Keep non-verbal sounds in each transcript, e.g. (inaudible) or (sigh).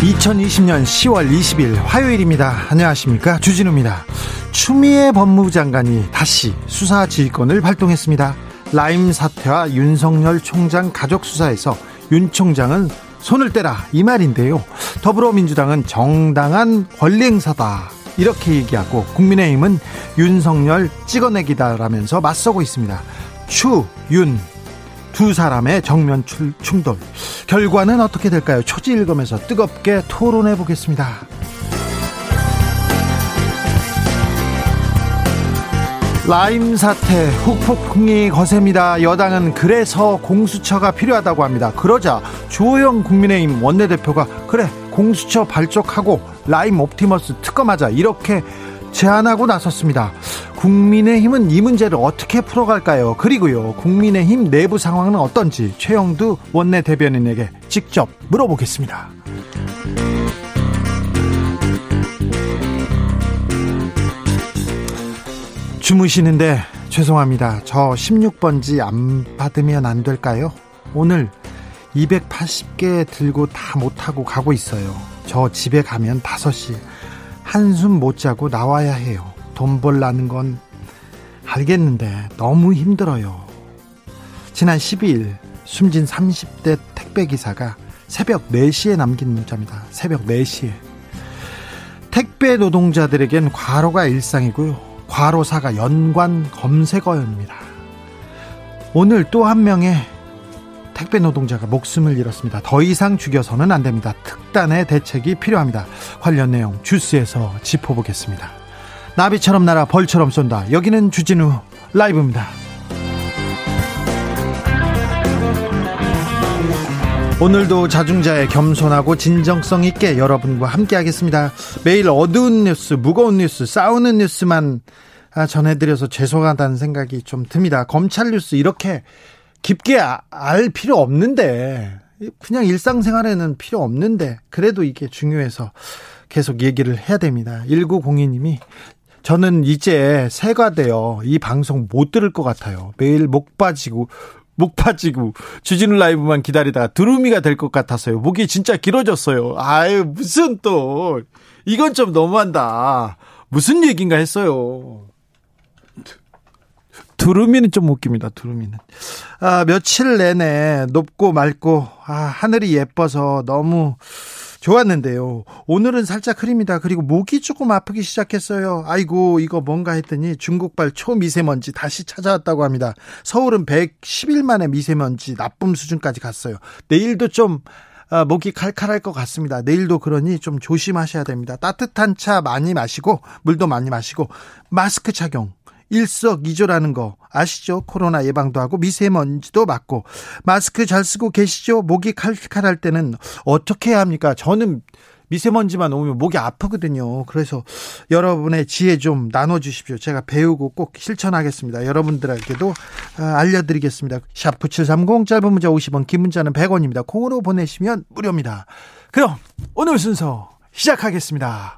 2020년 10월 20일 화요일입니다. 안녕하십니까. 주진우입니다. 추미애 법무부 장관이 다시 수사 지휘권을 발동했습니다. 라임 사태와 윤석열 총장 가족 수사에서 윤 총장은 손을 떼라 이 말인데요. 더불어민주당은 정당한 권리 행사다 이렇게 얘기하고 국민의힘은 윤석열 찍어내기다라면서 맞서고 있습니다. 추, 윤, 두 사람의 정면 충돌. 결과는 어떻게 될까요? 초지 일검에서 뜨겁게 토론해 보겠습니다. 라임 사태 후폭풍이 거셉니다. 여당은 그래서 공수처가 필요하다고 합니다. 그러자 조영 국민의힘 원내대표가 그래 공수처 발족하고 라임 옵티머스 특검하자 이렇게 제안하고 나섰습니다. 국민의힘은 이 문제를 어떻게 풀어갈까요? 그리고요, 국민의힘 내부 상황은 어떤지 최영두 원내 대변인에게 직접 물어보겠습니다. 주무시는데 죄송합니다. 저 16번지 안 받으면 안 될까요? 오늘 280개 들고 다 못하고 가고 있어요. 저 집에 가면 5시 한숨 못 자고 나와야 해요. 돈 벌라는 건 알겠는데 너무 힘들어요. 지난 12일 숨진 30대 택배기사가 새벽 4시에 남긴 문자입니다. 새벽 4시에. 택배 노동자들에겐 과로가 일상이고요. 과로사가 연관 검색어입니다. 오늘 또 한 명의 택배 노동자가 목숨을 잃었습니다. 더 이상 죽여서는 안 됩니다. 특단의 대책이 필요합니다. 관련 내용 주스에서 짚어보겠습니다. 나비처럼 날아 벌처럼 쏜다. 여기는 주진우 라이브입니다. 오늘도 자중자의 겸손하고 진정성 있게 여러분과 함께 하겠습니다. 매일 어두운 뉴스, 무거운 뉴스, 싸우는 뉴스만 전해드려서 죄송하다는 생각이 좀 듭니다. 검찰 뉴스 이렇게 깊게 아, 알 필요 없는데 그냥 일상생활에는 필요 없는데 그래도 이게 중요해서 계속 얘기를 해야 됩니다. 1902님이 저는 이제 새가 되어 이 방송 못 들을 것 같아요. 매일 목 빠지고 목 빠지고 주진우 라이브만 기다리다가 두루미가 될 것 같았어요. 목이 진짜 길어졌어요. 아유 무슨 또 이건 좀 너무한다. 무슨 얘긴가 했어요. 두루미는 좀 웃깁니다. 두루미는. 아, 며칠 내내 높고 맑고 아, 하늘이 예뻐서 너무 좋았는데요. 오늘은 살짝 흐립니다. 그리고 목이 조금 아프기 시작했어요. 아이고, 이거 뭔가 했더니 중국발 초미세먼지 다시 찾아왔다고 합니다. 서울은 110일 만에 미세먼지 나쁨 수준까지 갔어요. 내일도 좀 아, 목이 칼칼할 것 같습니다. 내일도 그러니 좀 조심하셔야 됩니다. 따뜻한 차 많이 마시고 물도 많이 마시고 마스크 착용 일석이조라는 거 아시죠? 코로나 예방도 하고 미세먼지도 막고 마스크 잘 쓰고 계시죠? 목이 칼칼할 때는 어떻게 해야 합니까? 저는 미세먼지만 오면 목이 아프거든요. 그래서 여러분의 지혜 좀 나눠주십시오. 제가 배우고 꼭 실천하겠습니다. 여러분들에게도 아, 알려드리겠습니다. 샵 9730 짧은 문자 50원 긴 문자는 100원입니다. 콩으로 보내시면 무료입니다. 그럼 오늘 순서 시작하겠습니다.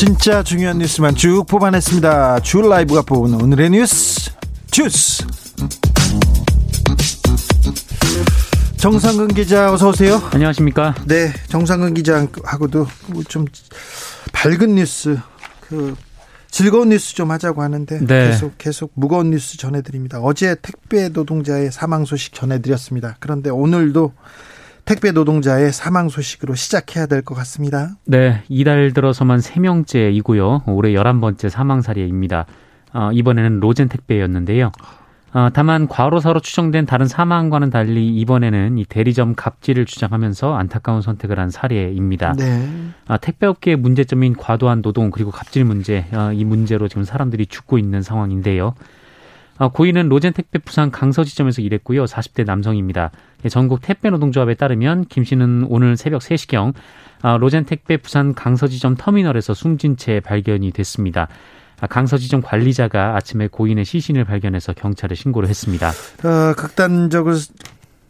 진짜 중요한 뉴스만 쭉 뽑아냈습니다. 주 라이브가 뽑은 오늘의 뉴스 주스. 정상근 기자 어서 오세요. 안녕하십니까? 네, 정상근 기자하고도 뭐좀 밝은 뉴스 그 즐거운 뉴스 좀 하자고 하는데 네. 계속 계속 무거운 뉴스 전해드립니다. 어제 택배 노동자의 사망 소식 전해드렸습니다. 그런데 오늘도 택배 노동자의 사망 소식으로 시작해야 될 것 같습니다. 네, 이달 들어서만 3명째이고요. 올해 11번째 사망 사례입니다. 어, 이번에는 로젠 택배였는데요. 어, 다만 과로사로 추정된 다른 사망과는 달리 이번에는 이 대리점 갑질을 주장하면서 안타까운 선택을 한 사례입니다. 네. 아, 택배업계의 문제점인 과도한 노동 그리고 갑질 문제 어, 이 문제로 지금 사람들이 죽고 있는 상황인데요. 어, 고인은 로젠 택배 부산 강서 지점에서 일했고요. 40대 남성입니다. 예, 전국 택배 노동조합에 따르면 김 씨는 오늘 새벽 3시경 어, 로젠 택배 부산 강서지점 터미널에서 숨진 채 발견이 됐습니다. 아, 강서지점 관리자가 아침에 고인의 시신을 발견해서 경찰에 신고를 했습니다. 어, 극단적으로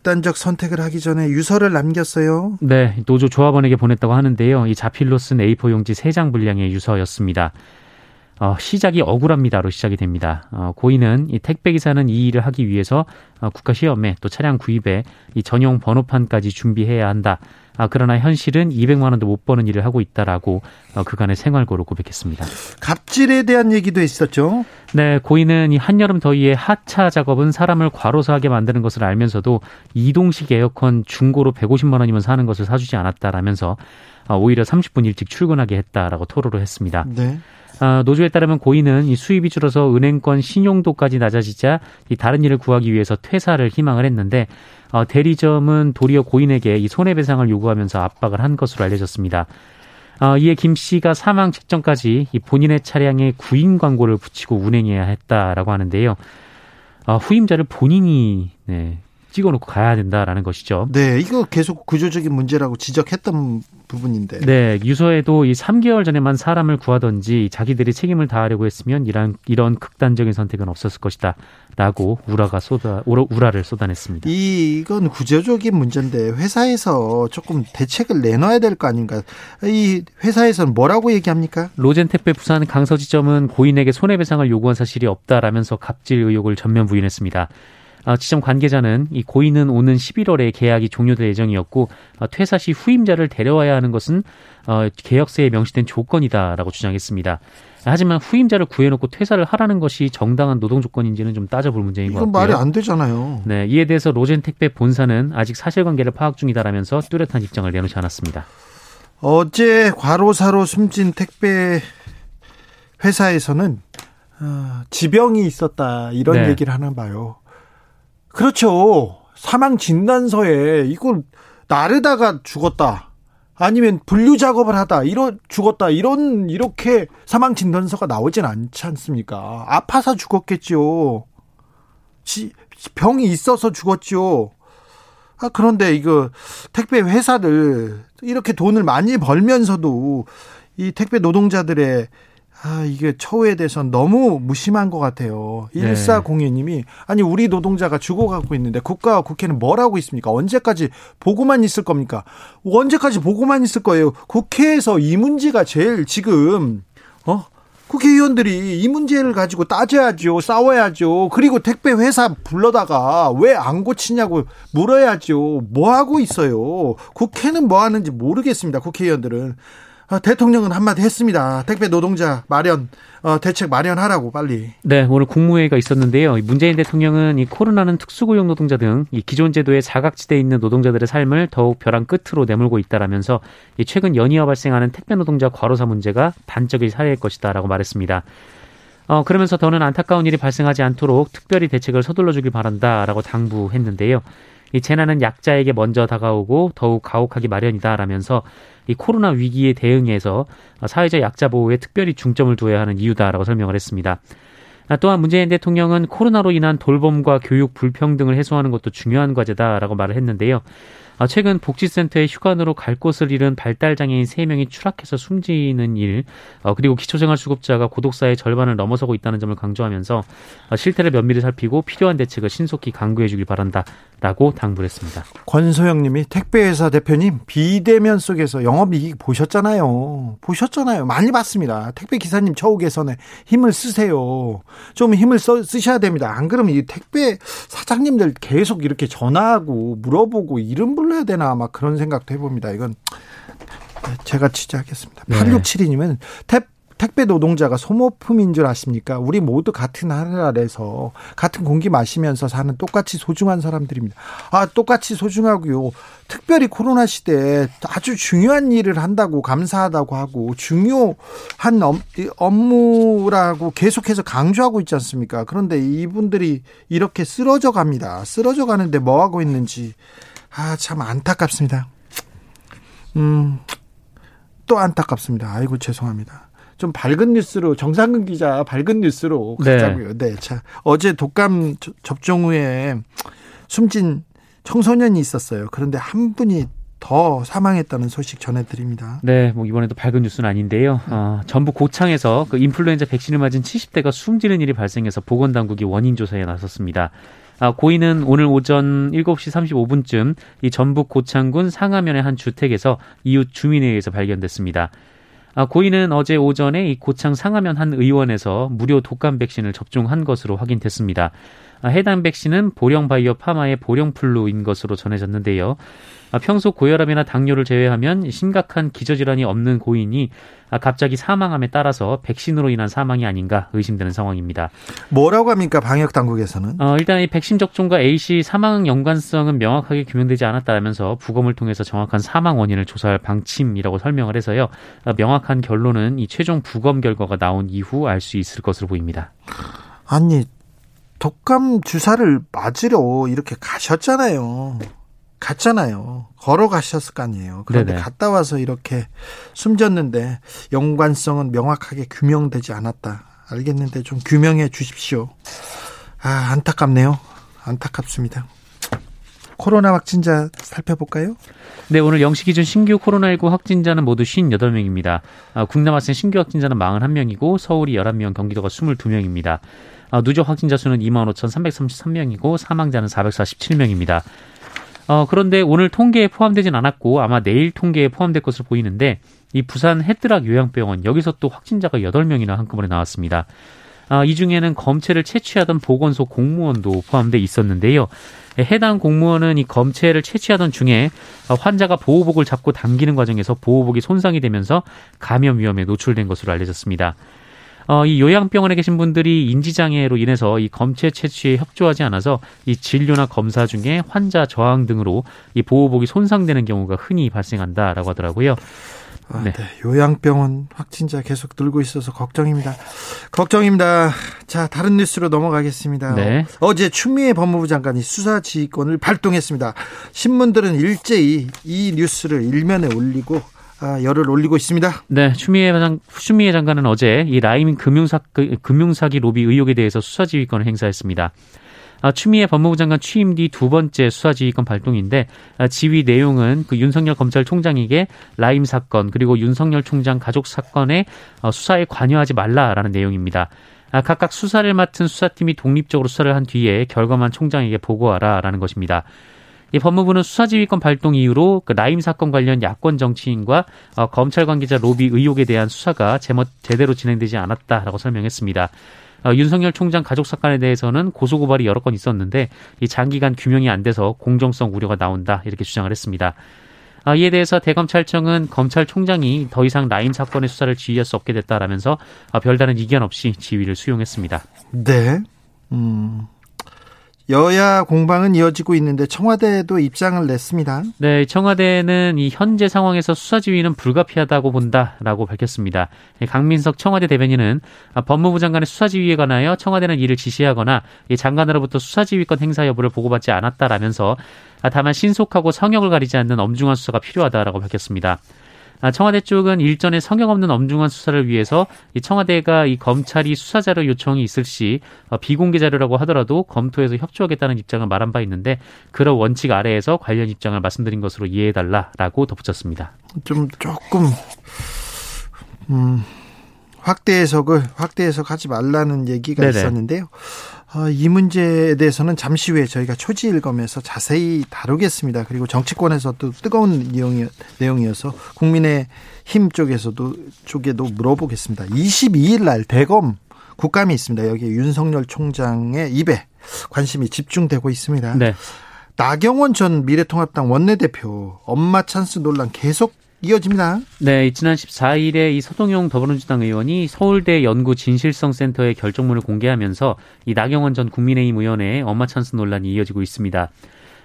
극단적 선택을 하기 전에 유서를 남겼어요. 네, 노조 조합원에게 보냈다고 하는데요. 이 자필로 쓴 A4 용지 3장 분량의 유서였습니다. 어, 시작이 억울합니다로 시작이 됩니다. 어, 고인은 이 택배 기사는 이 일을 하기 위해서 어, 국가 시험에 또 차량 구입에 이 전용 번호판까지 준비해야 한다. 아, 그러나 현실은 200만 원도 못 버는 일을 하고 있다라고 어, 그간의 생활고를 고백했습니다. 갑질에 대한 얘기도 있었죠. 네, 고인은 이 한여름 더위에 하차 작업은 사람을 과로사하게 만드는 것을 알면서도 이동식 에어컨 중고로 150만 원이면 사는 것을 사주지 않았다라면서 어, 오히려 30분 일찍 출근하게 했다라고 토로를 했습니다. 네. 아, 노조에 따르면 고인은 이 수입이 줄어서 은행권 신용도까지 낮아지자 이 다른 일을 구하기 위해서 퇴사를 희망을 했는데 어, 대리점은 도리어 고인에게 이 손해배상을 요구하면서 압박을 한 것으로 알려졌습니다. 어, 이에 김 씨가 사망 직전까지 이 본인의 차량에 구인 광고를 붙이고 운행해야 했다라고 하는데요. 어, 후임자를 본인이 네, 찍어놓고 가야 된다라는 것이죠. 네, 이거 계속 구조적인 문제라고 지적했던 부분인데. 네, 유서에도 이 3개월 전에만 사람을 구하던지 자기들이 책임을 다하려고 했으면 이런 이런 극단적인 선택은 없었을 것이다라고 우라가 쏟아 우라 를 쏟아냈습니다. 이건 구조적인 문제인데 회사에서 조금 대책을 내놔야 될 거 아닌가? 이 회사에서는 뭐라고 얘기합니까? 로젠택배 부산 강서지점은 고인에게 손해배상을 요구한 사실이 없다라면서 갑질 의혹을 전면 부인했습니다. 어, 지점 관계자는 이 고인은 오는 11월에 계약이 종료될 예정이었고 어, 퇴사 시 후임자를 데려와야 하는 것은 어, 계약서에 명시된 조건이다라고 주장했습니다. 하지만 후임자를 구해놓고 퇴사를 하라는 것이 정당한 노동 조건인지는 좀 따져볼 문제인 것 같아요. 말이 안 되잖아요. 네, 이에 대해서 로젠 택배 본사는 아직 사실관계를 파악 중이다라면서 뚜렷한 입장을 내놓지 않았습니다. 어제 과로사로 숨진 택배 회사에서는 어, 지병이 있었다 이런 네. 얘기를 하나 봐요. 그렇죠. 사망 진단서에 이걸 나르다가 죽었다. 아니면 분류 작업을 하다 이런 죽었다 이런 이렇게 사망 진단서가 나오진 않지 않습니까? 아파서 죽었겠죠. 지, 병이 있어서 죽었죠. 아 그런데 이거 택배 회사들 이렇게 돈을 많이 벌면서도 이 택배 노동자들의 아, 이게 처우에 대해서는 너무 무심한 것 같아요. 네. 1402님이, 아니, 우리 노동자가 죽어가고 있는데 국가와 국회는 뭘 하고 있습니까? 언제까지 보고만 있을 겁니까? 언제까지 보고만 있을 거예요? 국회에서 이 문제가 제일 지금, 어? 국회의원들이 이 문제를 가지고 따져야죠. 싸워야죠. 그리고 택배 회사 불러다가 왜 안 고치냐고 물어야죠. 뭐 하고 있어요? 국회는 뭐 하는지 모르겠습니다. 국회의원들은. 아, 대통령은 한마디 했습니다. 택배 노동자 마련 어, 대책 마련하라고 빨리. 네, 오늘 국무회의가 있었는데요. 문재인 대통령은 이 코로나는 특수고용 노동자 등 이 기존 제도에 자각지대에 있는 노동자들의 삶을 더욱 벼랑 끝으로 내몰고 있다라면서 이 최근 연이어 발생하는 택배 노동자 과로사 문제가 단적인 사례일 것이다라고 말했습니다. 어, 그러면서 더는 안타까운 일이 발생하지 않도록 특별히 대책을 서둘러 주길 바란다라고 당부했는데요. 이 재난은 약자에게 먼저 다가오고 더욱 가혹하기 마련이다라면서 이 코로나 위기에 대응해서 사회적 약자 보호에 특별히 중점을 두어야 하는 이유다라고 설명을 했습니다. 또한 문재인 대통령은 코로나로 인한 돌봄과 교육 불평등을 해소하는 것도 중요한 과제다라고 말을 했는데요. 아, 최근 복지센터에 휴관으로 갈 곳을 잃은 발달장애인 3명이 추락해서 숨지는 일, 어, 그리고 기초생활수급자가 고독사의 절반을 넘어서고 있다는 점을 강조하면서 어, 실태를 면밀히 살피고 필요한 대책을 신속히 강구해 주길 바란다라고 당부를 했습니다. 권소영 님이 택배회사 대표님 비대면 속에서 영업이익 보셨잖아요. 보셨잖아요. 많이 봤습니다. 택배 기사님 처우 개선에 힘을 쓰세요. 좀 힘을 써, 쓰셔야 됩니다. 안 그러면 이 택배 사장님들 계속 이렇게 전화하고 물어보고 이름 불러 불러야 되나 막 그런 생각도 해봅니다. 이건 네, 제가 취재하겠습니다. 네. 8672님은 탭 택배 노동자가 소모품인 줄 아십니까? 우리 모두 같은 하늘 아래서 같은 공기 마시면서 사는 똑같이 소중한 사람들입니다. 아, 똑같이 소중하고요. 특별히 코로나 시대에 아주 중요한 일을 한다고 감사하다고 하고 중요한 업무라고 계속해서 강조하고 있지 않습니까? 그런데 이분들이 이렇게 쓰러져 갑니다. 쓰러져 가는데 뭐 하고 있는지 아, 참 안타깝습니다. 음, 또 안타깝습니다. 아이고, 죄송합니다. 좀 밝은 뉴스로 정상근 기자 밝은 뉴스로 가자고요. 네. 네. 자, 어제 독감 접종 후에 숨진 청소년이 있었어요. 그런데 한 분이 더 사망했다는 소식 전해드립니다. 네, 뭐 이번에도 밝은 뉴스는 아닌데요. 어, 전북 고창에서 그 인플루엔자 백신을 맞은 70대가 숨지는 일이 발생해서 보건당국이 원인 조사에 나섰습니다. 아, 고인은 오늘 오전 7시 35분쯤 이 전북 고창군 상하면의 한 주택에서 이웃 주민에 의해서 발견됐습니다. 아, 고인은 어제 오전에 이 고창 상하면 한 의원에서 무료 독감 백신을 접종한 것으로 확인됐습니다. 아, 해당 백신은 보령 바이오 파마의 보령플루인 것으로 전해졌는데요. 아, 평소 고혈압이나 당뇨를 제외하면 심각한 기저질환이 없는 고인이 아, 갑자기 사망함에 따라서 백신으로 인한 사망이 아닌가 의심되는 상황입니다. 뭐라고 합니까 방역 당국에서는? 어, 일단 이 백신 접종과 A 씨 사망 연관성은 명확하게 규명되지 않았다면서 부검을 통해서 정확한 사망 원인을 조사할 방침이라고 설명을 해서요. 어, 명확한 결론은 이 최종 부검 결과가 나온 이후 알 수 있을 것으로 보입니다. 아니 독감 주사를 맞으러 이렇게 가셨잖아요. 갔잖아요. 걸어가셨을 거 아니에요. 그런데 네네. 갔다 와서 이렇게 숨졌는데 연관성은 명확하게 규명되지 않았다. 알겠는데 좀 규명해 주십시오. 아, 안타깝네요. 안타깝습니다. 코로나 확진자 살펴볼까요? 네, 오늘 0시 기준 신규 코로나19 확진자는 모두 58명입니다. 아, 국내 발생 신규 확진자는 41명이고 서울이 11명, 경기도가 22명입니다. 아, 누적 확진자 수는 25,333명이고 사망자는 447명입니다. 어, 그런데 오늘 통계에 포함되진 않았고 아마 내일 통계에 포함될 것으로 보이는데 이 부산 해드락 요양병원 여기서 또 확진자가 8명이나 한꺼번에 나왔습니다. 아, 이 중에는 검체를 채취하던 보건소 공무원도 포함돼 있었는데요. 해당 공무원은 이 검체를 채취하던 중에 환자가 보호복을 잡고 당기는 과정에서 보호복이 손상이 되면서 감염 위험에 노출된 것으로 알려졌습니다. 어, 이 요양병원에 계신 분들이 인지장애로 인해서 이 검체 채취에 협조하지 않아서 이 진료나 검사 중에 환자 저항 등으로 이 보호복이 손상되는 경우가 흔히 발생한다라고 하더라고요. 아, 네. 네. 요양병원 확진자 계속 늘고 있어서 걱정입니다. 걱정입니다. 자, 다른 뉴스로 넘어가겠습니다. 네. 어제 추미애 법무부 장관이 수사 지휘권을 발동했습니다. 신문들은 일제히 이 뉴스를 일면에 올리고 아, 열을 올리고 있습니다. 네, 추미애, 장, 추미애 장관은 어제 이 라임 금융사, 그, 금융사기 로비 의혹에 대해서 수사지휘권을 행사했습니다. 아, 추미애 법무부 장관 취임 뒤 두 번째 수사지휘권 발동인데 아, 지휘 내용은 그 윤석열 검찰총장에게 라임 사건 그리고 윤석열 총장 가족 사건의 어, 수사에 관여하지 말라라는 내용입니다. 아, 각각 수사를 맡은 수사팀이 독립적으로 수사를 한 뒤에 결과만 총장에게 보고하라라는 것입니다. 이 법무부는 수사지휘권 발동 이후로 그 라임 사건 관련 야권 정치인과 어, 검찰 관계자 로비 의혹에 대한 수사가 제멋 제대로 진행되지 않았다라고 설명했습니다. 어, 윤석열 총장 가족 사건에 대해서는 고소고발이 여러 건 있었는데 이 장기간 규명이 안 돼서 공정성 우려가 나온다 이렇게 주장을 했습니다. 아, 이에 대해서 대검찰청은 검찰총장이 더 이상 라임 사건의 수사를 지휘할 수 없게 됐다라면서 아, 별다른 이견 없이 지휘를 수용했습니다. 네. 음. 여야 공방은 이어지고 있는데 청와대도 입장을 냈습니다. 네, 청와대는 이 현재 상황에서 수사 지휘는 불가피하다고 본다라고 밝혔습니다. 강민석 청와대 대변인은 법무부 장관의 수사 지휘에 관하여 청와대는 이를 지시하거나 장관으로부터 수사 지휘권 행사 여부를 보고받지 않았다라면서 다만 신속하고 성역을 가리지 않는 엄중한 수사가 필요하다라고 밝혔습니다. 아, 청와대 쪽은 일전에 성역 없는 엄중한 수사를 위해서 이 청와대가 이 검찰이 수사 자료 요청이 있을 시 어, 비공개 자료라고 하더라도 검토해서 협조하겠다는 입장을 말한 바 있는데 그런 원칙 아래에서 관련 입장을 말씀드린 것으로 이해해달라라고 덧붙였습니다. 좀 조금 음, 확대 해석을 확대 해석하지 말라는 얘기가 네네. 있었는데요. 어, 이 문제에 대해서는 잠시 후에 저희가 초지 일검에서 자세히 다루겠습니다. 그리고 정치권에서도 뜨거운 내용이, 내용이어서 국민의 힘 쪽에서도 쪽에도 물어보겠습니다. 22일 날 대검 국감이 있습니다. 여기 윤석열 총장의 입에 관심이 집중되고 있습니다. 네. 나경원 전 미래통합당 원내대표 엄마 찬스 논란 계속 이어집니다. 네, 지난 14일에 이 서동용 더불어민주당 의원이 서울대 연구 진실성 센터의 결정문을 공개하면서 이 나경원 전 국민의힘 의원의 엄마 찬스 논란이 이어지고 있습니다.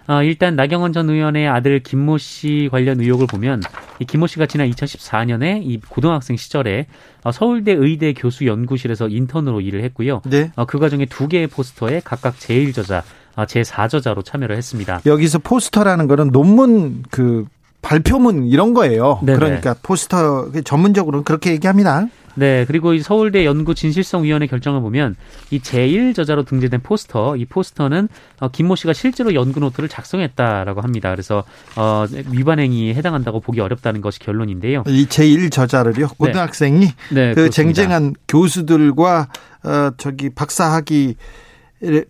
어, 일단 나경원 전 의원의 아들 김모 씨 관련 의혹을 보면 이 김모 씨가 지난 2014년에 이 고등학생 시절에 어, 서울대 의대 교수 연구실에서 인턴으로 일을 했고요. 네. 어, 그 과정에 두 개의 포스터에 각각 제1저자, 어, 제4저자로 참여를 했습니다. 여기서 포스터라는 거는 논문 그 발표문 이런 거예요. 네네. 그러니까 포스터 전문적으로는 그렇게 얘기합니다. 네, 그리고 이 서울대 연구 진실성 위원회 결정을 보면 이 제1저자로 등재된 포스터, 이 포스터는 어, 김모 씨가 실제로 연구 노트를 작성했다라고 합니다. 그래서 어, 위반 행위에 해당한다고 보기 어렵다는 것이 결론인데요. 이 제1 저자를요. 고등학생이 네, 그 그렇습니다. 쟁쟁한 교수들과 어 저기 박사학위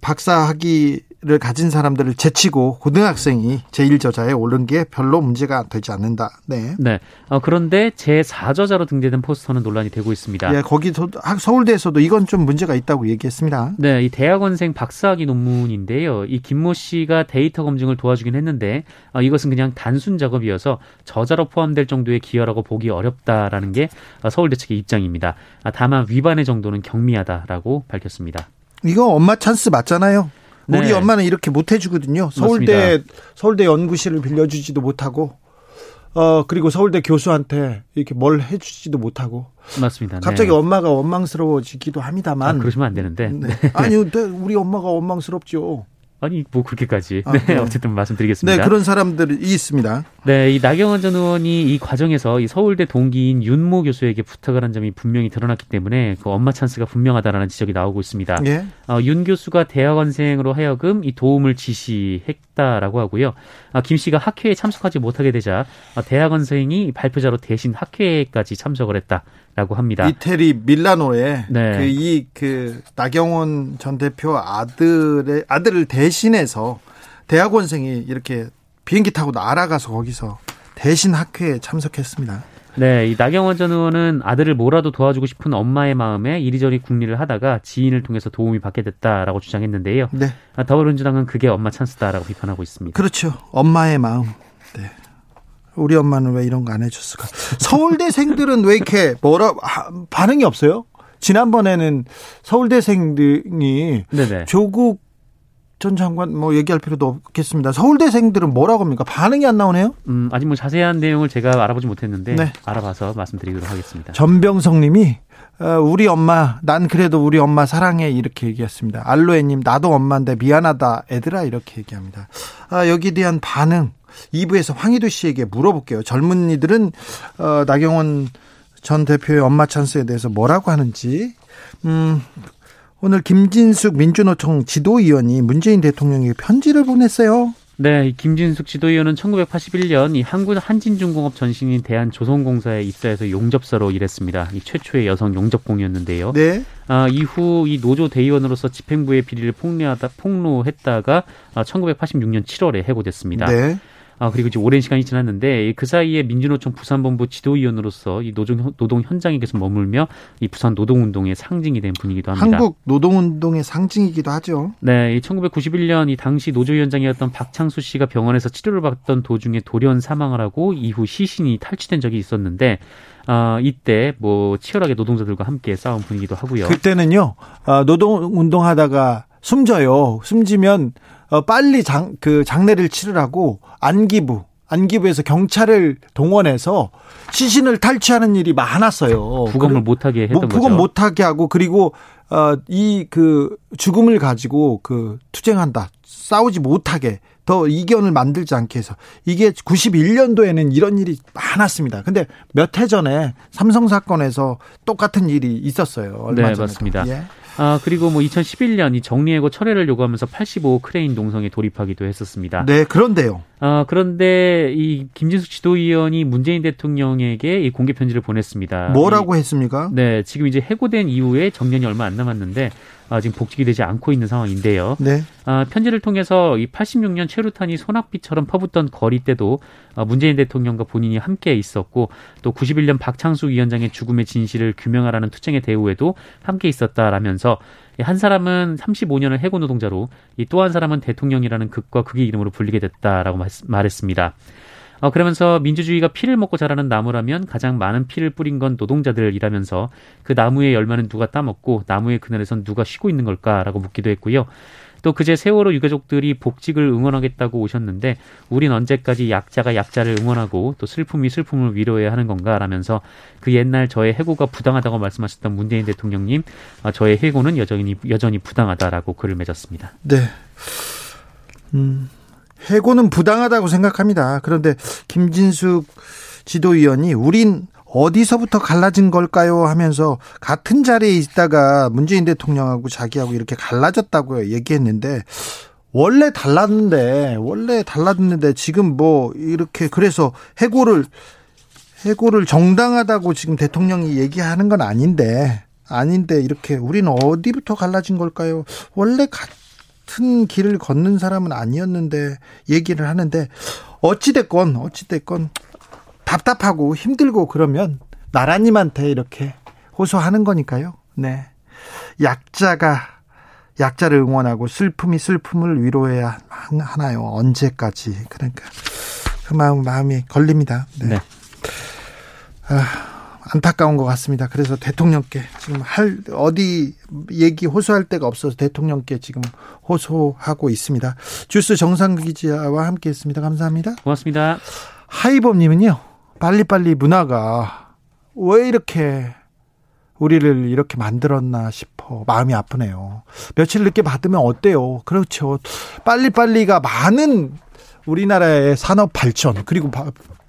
박사학위 를 가진 사람들을 제치고 고등학생이 제1저자에 오른 게 별로 문제가 되지 않는다. 네. 네. 어, 그런데 제4저자로 등재된 포스터는 논란이 되고 있습니다. 예, 거기서 서울대에서도 이건 좀 문제가 있다고 얘기했습니다. 네, 이 대학원생 박사학위 논문인데요. 이 김모 씨가 데이터 검증을 도와주긴 했는데 어, 이것은 그냥 단순 작업이어서 저자로 포함될 정도의 기여라고 보기 어렵다라는 게 어, 서울대 측의 입장입니다. 아, 다만 위반의 정도는 경미하다라고 밝혔습니다. 이거 엄마 찬스 맞잖아요. 네. 우리 엄마는 이렇게 못 해주거든요. 서울대 서울대 연구실을 빌려주지도 못하고, 어 그리고 서울대 교수한테 이렇게 뭘 해주지도 못하고, 맞습니다. 네. 갑자기 엄마가 원망스러워지기도 아, 합니다만. 그러시면 안 되는데. 네. 아니요, 네, 우리 엄마가 원망스럽죠. 아니 뭐 그렇게까지. 아, 네, 네. 어쨌든 네, 말씀드리겠습니다. 그런 사람들이 있습니다. 네, 이 나경원 전 의원이 이 과정에서 이 서울대 동기인 윤모 교수에게 부탁을 한 점이 분명히 드러났기 때문에 그 엄마 찬스가 분명하다라는 지적이 나오고 있습니다. 예. 어, 윤 교수가 대학원생으로 하여금 이 도움을 지시했다라고 하고요. 아, 김 씨가 학회에 참석하지 못하게 되자 아, 대학원생이 발표자로 대신 학회까지 참석을 했다라고 합니다. 이태리 밀라노에 네. 그이그 나경원 전 대표 아들의 아들을 대신 해서 대학원생이 이렇게 비행기 타고 날아가서 거기서 대신 학회에 참석했습니다. 네, 이 나경원 전 의원은 아들을 뭐라도 도와주고 싶은 엄마의 마음에 이리저리 궁리를 하다가 지인을 통해서 도움이 받게 됐다라고 주장했는데요. 네. 아, 더불어민주당은 그게 엄마 찬스다라고 비판하고 있습니다. 그렇죠. 엄마의 마음. 네. 우리 엄마는 왜 이런 거 안 해줬을까? 서울대생들은 왜 이렇게 뭐라 하- 반응이 없어요? 지난번에는 서울대생들이 네네. 조국 전 장관 뭐 얘기할 필요도 없겠습니다. 서울대생들은 뭐라고 합니까? 반응이 안 나오네요. 음, 아직 뭐 자세한 내용을 제가 알아보지 못했는데 네. 알아봐서 말씀드리도록 하겠습니다. 전병성 님이 어, 우리 엄마 난 그래도 우리 엄마 사랑해 이렇게 얘기했습니다. 알로에 님 나도 엄마인데 미안하다 애들아 이렇게 얘기합니다. 아, 여기에 대한 반응 2부에서 황희도 씨에게 물어볼게요. 젊은이들은 어, 나경원 전 대표의 엄마 찬스에 대해서 뭐라고 하는지 음, 오늘 김진숙 민주노총 지도위원이 문재인 대통령에게 편지를 보냈어요. 네, 이 김진숙 지도위원은 1981년 이 한국 한진중공업 전신인 대한조선공사에 입사해서 용접사로 일했습니다. 이 최초의 여성 용접공이었는데요. 네. 아, 이후 이 노조 대의원으로서 집행부의 비리를 폭로하다 폭로했다가 아, 1986년 7월에 해고됐습니다. 네. 아, 그리고 이제 오랜 시간이 지났는데 그 사이에 민주노총 부산본부 지도위원으로서 이 노동 노동 현장에 계속 머물며 이 부산 노동운동의 상징이 된 분이기도 합니다. 한국 노동운동의 상징이기도 하죠. 네, 이 1991년 이 당시 노조위원장이었던 박창수 씨가 병원에서 치료를 받던 도중에 돌연 사망을 하고 이후 시신이 탈취된 적이 있었는데 아, 이때 뭐 치열하게 노동자들과 함께 싸운 분이기도 하고요. 그때는요 어, 노동 운동하다가 숨져요. 숨지면 어, 빨리 장 그 장례를 치르라고 안기부 안기부에서 경찰을 동원해서 시신을 탈취하는 일이 많았어요. 부검을 못하게 했던 뭐, 거죠. 부검 못하게 하고 그리고 어, 이 그 죽음을 가지고 그 투쟁한다 싸우지 못하게 더 이견을 만들지 않게 해서 이게 91년도에는 이런 일이 많았습니다. 근데 몇 해 전에 삼성 사건에서 똑같은 일이 있었어요. 얼마 네, 전에도. 맞습니다. 예. 아, 그리고 뭐 2011년 이 정리해고 철회를 요구하면서 85 크레인 농성에 돌입하기도 했었습니다. 네, 그런데요. 아, 그런데 이 김진숙 지도위원이 문재인 대통령에게 이 공개 편지를 보냈습니다. 뭐라고 했습니까? 이- 네, 지금 이제 해고된 이후에 정년이 얼마 안 남았는데 아, 지금 복직이 되지 않고 있는 상황인데요. 네. 아, 편지를 통해서 이 86년 최루탄이 소낙비처럼 퍼붓던 거리 때도 아, 문재인 대통령과 본인이 함께 있었고 또 91년 박창수 위원장의 죽음의 진실을 규명하라는 투쟁의 대오에도 함께 있었다라면서 이한 사람은 35년을 해고 노동자로 이또한 사람은 대통령이라는 극과 극의 이름으로 불리게 됐다라고 말- 말했습니다. 어, 그러면서 민주주의가 피를 먹고 자라는 나무라면 가장 많은 피를 뿌린 건 노동자들이라면서 그 나무의 열매는 누가 따먹고 나무의 그늘에선 누가 쉬고 있는 걸까라고 묻기도 했고요. 또 그제 세월호 유가족들이 복직을 응원하겠다고 오셨는데 우린 언제까지 약자가 약자를 응원하고 또 슬픔이 슬픔을 위로해야 하는 건가라면서 그 옛날 저의 해고가 부당하다고 말씀하셨던 문재인 대통령님 어, 저의 해고는 여전히 여전히 부당하다라고 글을 맺었습니다. 네. 음, 해고는 부당하다고 생각합니다. 그런데 김진숙 지도위원이 우린 어디서부터 갈라진 걸까요? 하면서 같은 자리에 있다가 문재인 대통령하고 자기하고 이렇게 갈라졌다고 얘기했는데 원래 달랐는데 원래 달랐는데 지금 뭐 이렇게 그래서 해고를 해고를 정당하다고 지금 대통령이 얘기하는 건 아닌데 아닌데 이렇게 우리는 어디부터 갈라진 걸까요? 원래 같 은 길을 걷는 사람은 아니었는데 얘기를 하는데 어찌 됐건 어찌 됐건 답답하고 힘들고 그러면 나라님한테 이렇게 호소하는 거니까요. 네. 약자가 약자를 응원하고 슬픔이 슬픔을 위로해야 하나요? 언제까지? 그러니까 그 마음 마음이 걸립니다. 네. 네. 아, 안타까운 것 같습니다. 그래서 대통령께 지금 할 어디 얘기 호소할 데가 없어서 대통령께 지금 호소하고 있습니다. 주스 정상 기자와 함께했습니다. 감사합니다. 고맙습니다. 하이범님은요. 빨리빨리 문화가 왜 이렇게 우리를 이렇게 만들었나 싶어 마음이 아프네요. 며칠 늦게 받으면 어때요? 그렇죠. 빨리빨리가 많은 우리나라의 산업 발전 그리고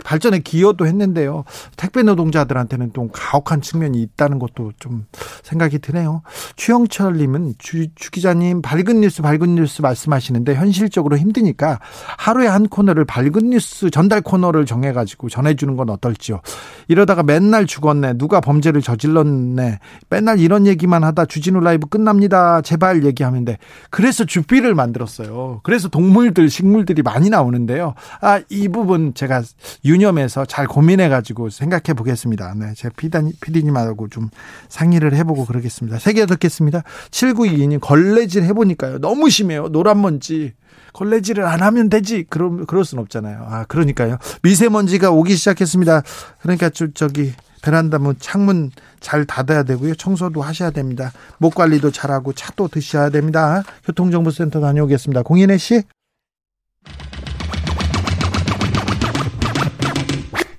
발전에 기여도 했는데요. 택배 노동자들한테는 좀 가혹한 측면이 있다는 것도 좀 생각이 드네요. 추영철님은 주, 주 기자님 밝은 뉴스 밝은 뉴스 말씀하시는데 현실적으로 힘드니까 하루에 한 코너를 밝은 뉴스 전달 코너를 정해가지고 전해주는 건 어떨지요. 이러다가 맨날 죽었네 누가 범죄를 저질렀네 맨날 이런 얘기만 하다 주진우 라이브 끝납니다 제발 얘기하는데 그래서 주비를 만들었어요. 그래서 동물들 식물들이 많이 나오는데요. 아 이 부분 제가 유념해서 잘 고민해가지고 생각해 보겠습니다. 네, 제 피디님하고 좀 상의를 해보고 그러겠습니다. 세 개 듣겠습니다. 7922님, 걸레질 해보니까요. 너무 심해요. 노란 먼지. 걸레질을 안 하면 되지. 그럼, 그럴 순 없잖아요. 아, 그러니까요. 미세먼지가 오기 시작했습니다. 그러니까 저, 저기, 베란다 문, 창문 잘 닫아야 되고요. 청소도 하셔야 됩니다. 목 관리도 잘하고 차도 드셔야 됩니다. 교통정보센터 다녀오겠습니다. 공인혜 씨.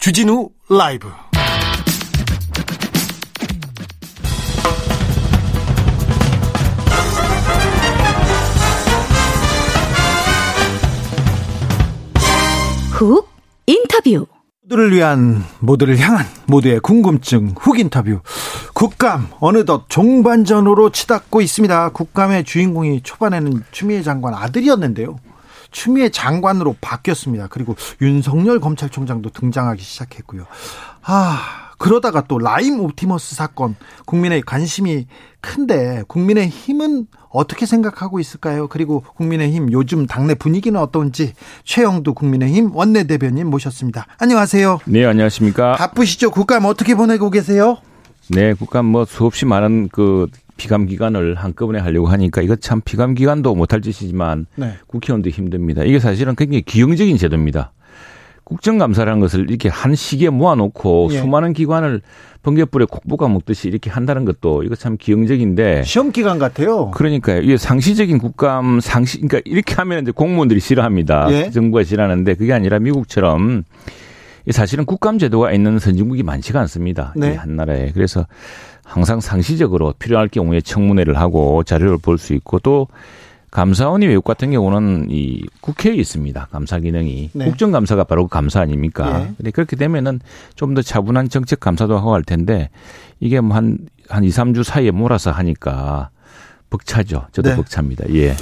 주진우 라이브. 훅 인터뷰. 모두를 위한 모두를 향한 모두의 궁금증 훅 인터뷰. 국감 어느덧 종반전으로 치닫고 있습니다. 국감의 주인공이 초반에는 추미애 장관 아들이었는데요 추미애 장관으로 바뀌었습니다. 그리고 윤석열 검찰총장도 등장하기 시작했고요. 아, 그러다가 또 라임 옵티머스 사건 국민의 관심이 큰데 국민의 힘은 어떻게 생각하고 있을까요? 그리고 국민의 힘 요즘 당내 분위기는 어떤지 최영두 국민의 힘 원내대변인 모셨습니다. 안녕하세요. 네, 안녕하십니까? 바쁘시죠? 국감 어떻게 보내고 계세요? 네, 국감 뭐 수없이 많은 그 피감 기간을 한꺼번에 하려고 하니까 이거 참 피감 기간도 못할 짓이지만 네. 국회의원도 힘듭니다. 이게 사실은 굉장히 기형적인 제도입니다. 국정감사라는 것을 이렇게 한 시기에 모아놓고 예. 수많은 기관을 번개불에 콕 볶아 먹듯이 이렇게 한다는 것도 이거 참 기형적인데 시험 기간 같아요. 그러니까요. 이게 상시적인 국감 상시 그러니까 이렇게 하면 이제 공무원들이 싫어합니다. 예. 정부가 싫어하는데 그게 아니라 미국처럼 사실은 국감 제도가 있는 선진국이 많지가 않습니다. 네. 한 나라에. 그래서 항상 상시적으로 필요할 경우에 청문회를 하고 자료를 볼 수 있고 또 감사원이 외국 같은 경우는 이 국회에 있습니다. 감사 기능이. 네. 국정감사가 바로 그 감사 아닙니까? 네. 근데 그렇게 되면은 좀 더 차분한 정책 감사도 하고 할 텐데 이게 뭐 한, 한 2, 3주 사이에 몰아서 하니까 벅차죠. 저도 네. 벅찹니다. 예.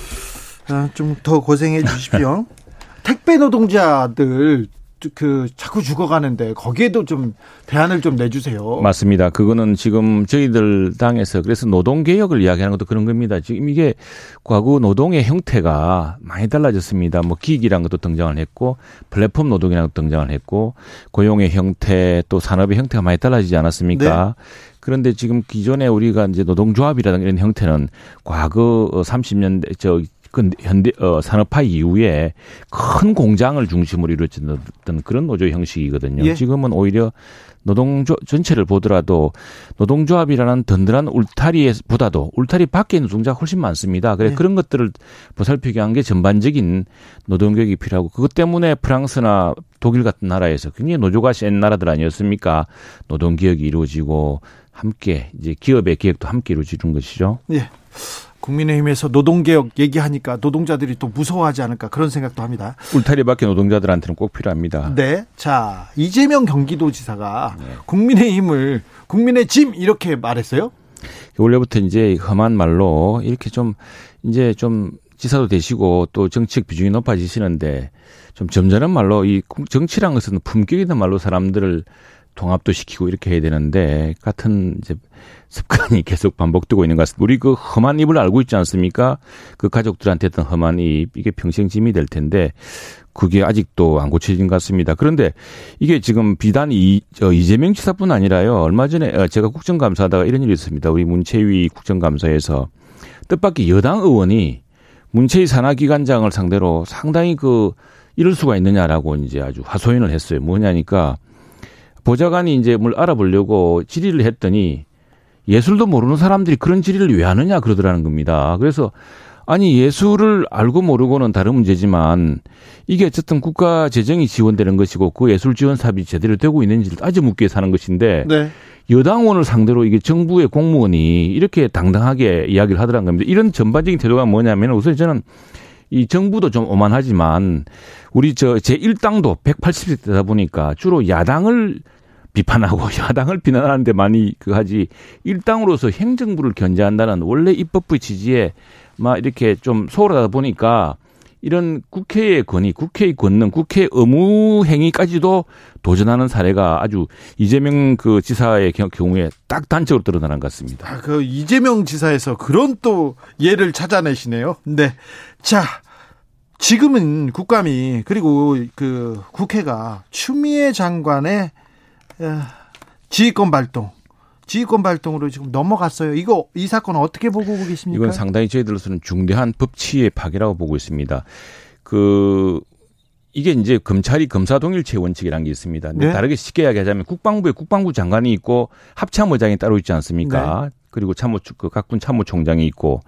아, 좀 더 고생해 주십시오. (laughs) 택배 노동자들 그 자꾸 죽어가는데 거기에도 좀 대안을 좀 내주세요. 맞습니다. 그거는 지금 저희들 당에서 그래서 노동 개혁을 이야기하는 것도 그런 겁니다. 지금 이게 과거 노동의 형태가 많이 달라졌습니다. 뭐 기기란 것도 등장을 했고 플랫폼 노동이라는 것도 등장을 했고 고용의 형태 또 산업의 형태가 많이 달라지지 않았습니까? 네. 그런데 지금 기존에 우리가 이제 노동조합이라든가 이런 형태는 과거 30년대 저 그 현대 어, 산업화 이후에 큰 공장을 중심으로 이루어졌던 그런 노조 형식이거든요. 예. 지금은 오히려 노동조 전체를 보더라도 노동조합이라는 든든한 울타리보다도 울타리 밖에 있는 노동자가 훨씬 많습니다. 그래 네. 그런 것들을 보살피기 위한 게 전반적인 노동교육이 필요하고 그것 때문에 프랑스나 독일 같은 나라에서 굉장히 노조가 센 나라들 아니었습니까? 노동개혁이 이루어지고 함께 이제 기업의 개혁도 함께 이루어지는 것이죠. 예. 국민의힘에서 노동개혁 얘기하니까 노동자들이 또 무서워하지 않을까 그런 생각도 합니다. 울타리 밖에 노동자들한테는 꼭 필요합니다. 네. 자, 이재명 경기도지사가 네. 국민의힘을 국민의 짐 이렇게 말했어요? 원래부터 이제 험한 말로 이렇게 좀 이제 좀 지사도 되시고 또 정치적 비중이 높아지시는데 좀 점잖은 말로 이 정치란 것은 품격 있는 말로 사람들을 통합도 시키고 이렇게 해야 되는데 같은 이제 습관이 계속 반복되고 있는 것 같습니다. 우리 그 험한 입을 알고 있지 않습니까? 그 가족들한테 했던 험한 입 이게 평생 짐이 될 텐데 그게 아직도 안 고쳐진 것 같습니다. 그런데 이게 지금 비단 이, 저 이재명 지사뿐 아니라요. 얼마 전에 어, 제가 국정감사하다가 이런 일이 있습니다. 우리 문채위 국정감사에서 뜻밖의 여당 의원이 문채위 산하기관장을 상대로 상당히 그 이럴 수가 있느냐라고 이제 아주 하소연을 했어요. 뭐냐니까 보좌관이 이제 뭘 알아보려고 질의를 했더니 예술도 모르는 사람들이 그런 질의를 왜 하느냐 그러더라는 겁니다. 그래서 아니 예술을 알고 모르고는 다른 문제지만 이게 어쨌든 국가 재정이 지원되는 것이고 그 예술 지원 사업이 제대로 되고 있는지를 아주 묻게 사는 것인데 네. 여당원을 상대로 이게 정부의 공무원이 이렇게 당당하게 이야기를 하더라는 겁니다. 이런 전반적인 태도가 뭐냐면 우선 저는 이 정부도 좀 오만하지만 우리 저 제1당도 180세 되다 보니까 주로 야당을 비판하고 (laughs) 야당을 비난하는데 많이 그 하지 일당으로서 행정부를 견제한다는 원래 입법부의 취지에 막 이렇게 좀 소홀하다 보니까 이런 국회의 권위, 국회의 권능, 국회 의무 행위까지도 도전하는 사례가 아주 이재명 그 지사의 경우에 딱 단적으로 드러나는 것 같습니다. 아, 그 이재명 지사에서 그런 또 예를 찾아내시네요. 네. 자, 지금은 국감이 그리고 그 국회가 추미애 장관의 지휘권 발동. 지휘권 발동으로 지금 넘어갔어요. 이거 이 사건 어떻게 보고 계십니까? 이건 상당히 저희들로서는 중대한 법치의 파괴라고 보고 있습니다. 그 이게 이제 검찰이 검사 동일체 원칙이라는 게 있습니다. 네? 다르게 쉽게 이야기하자면 국방부에 국방부 장관이 있고 합참의장이 따로 있지 않습니까? 네. 그리고 참모 그 각군 참모총장이 있고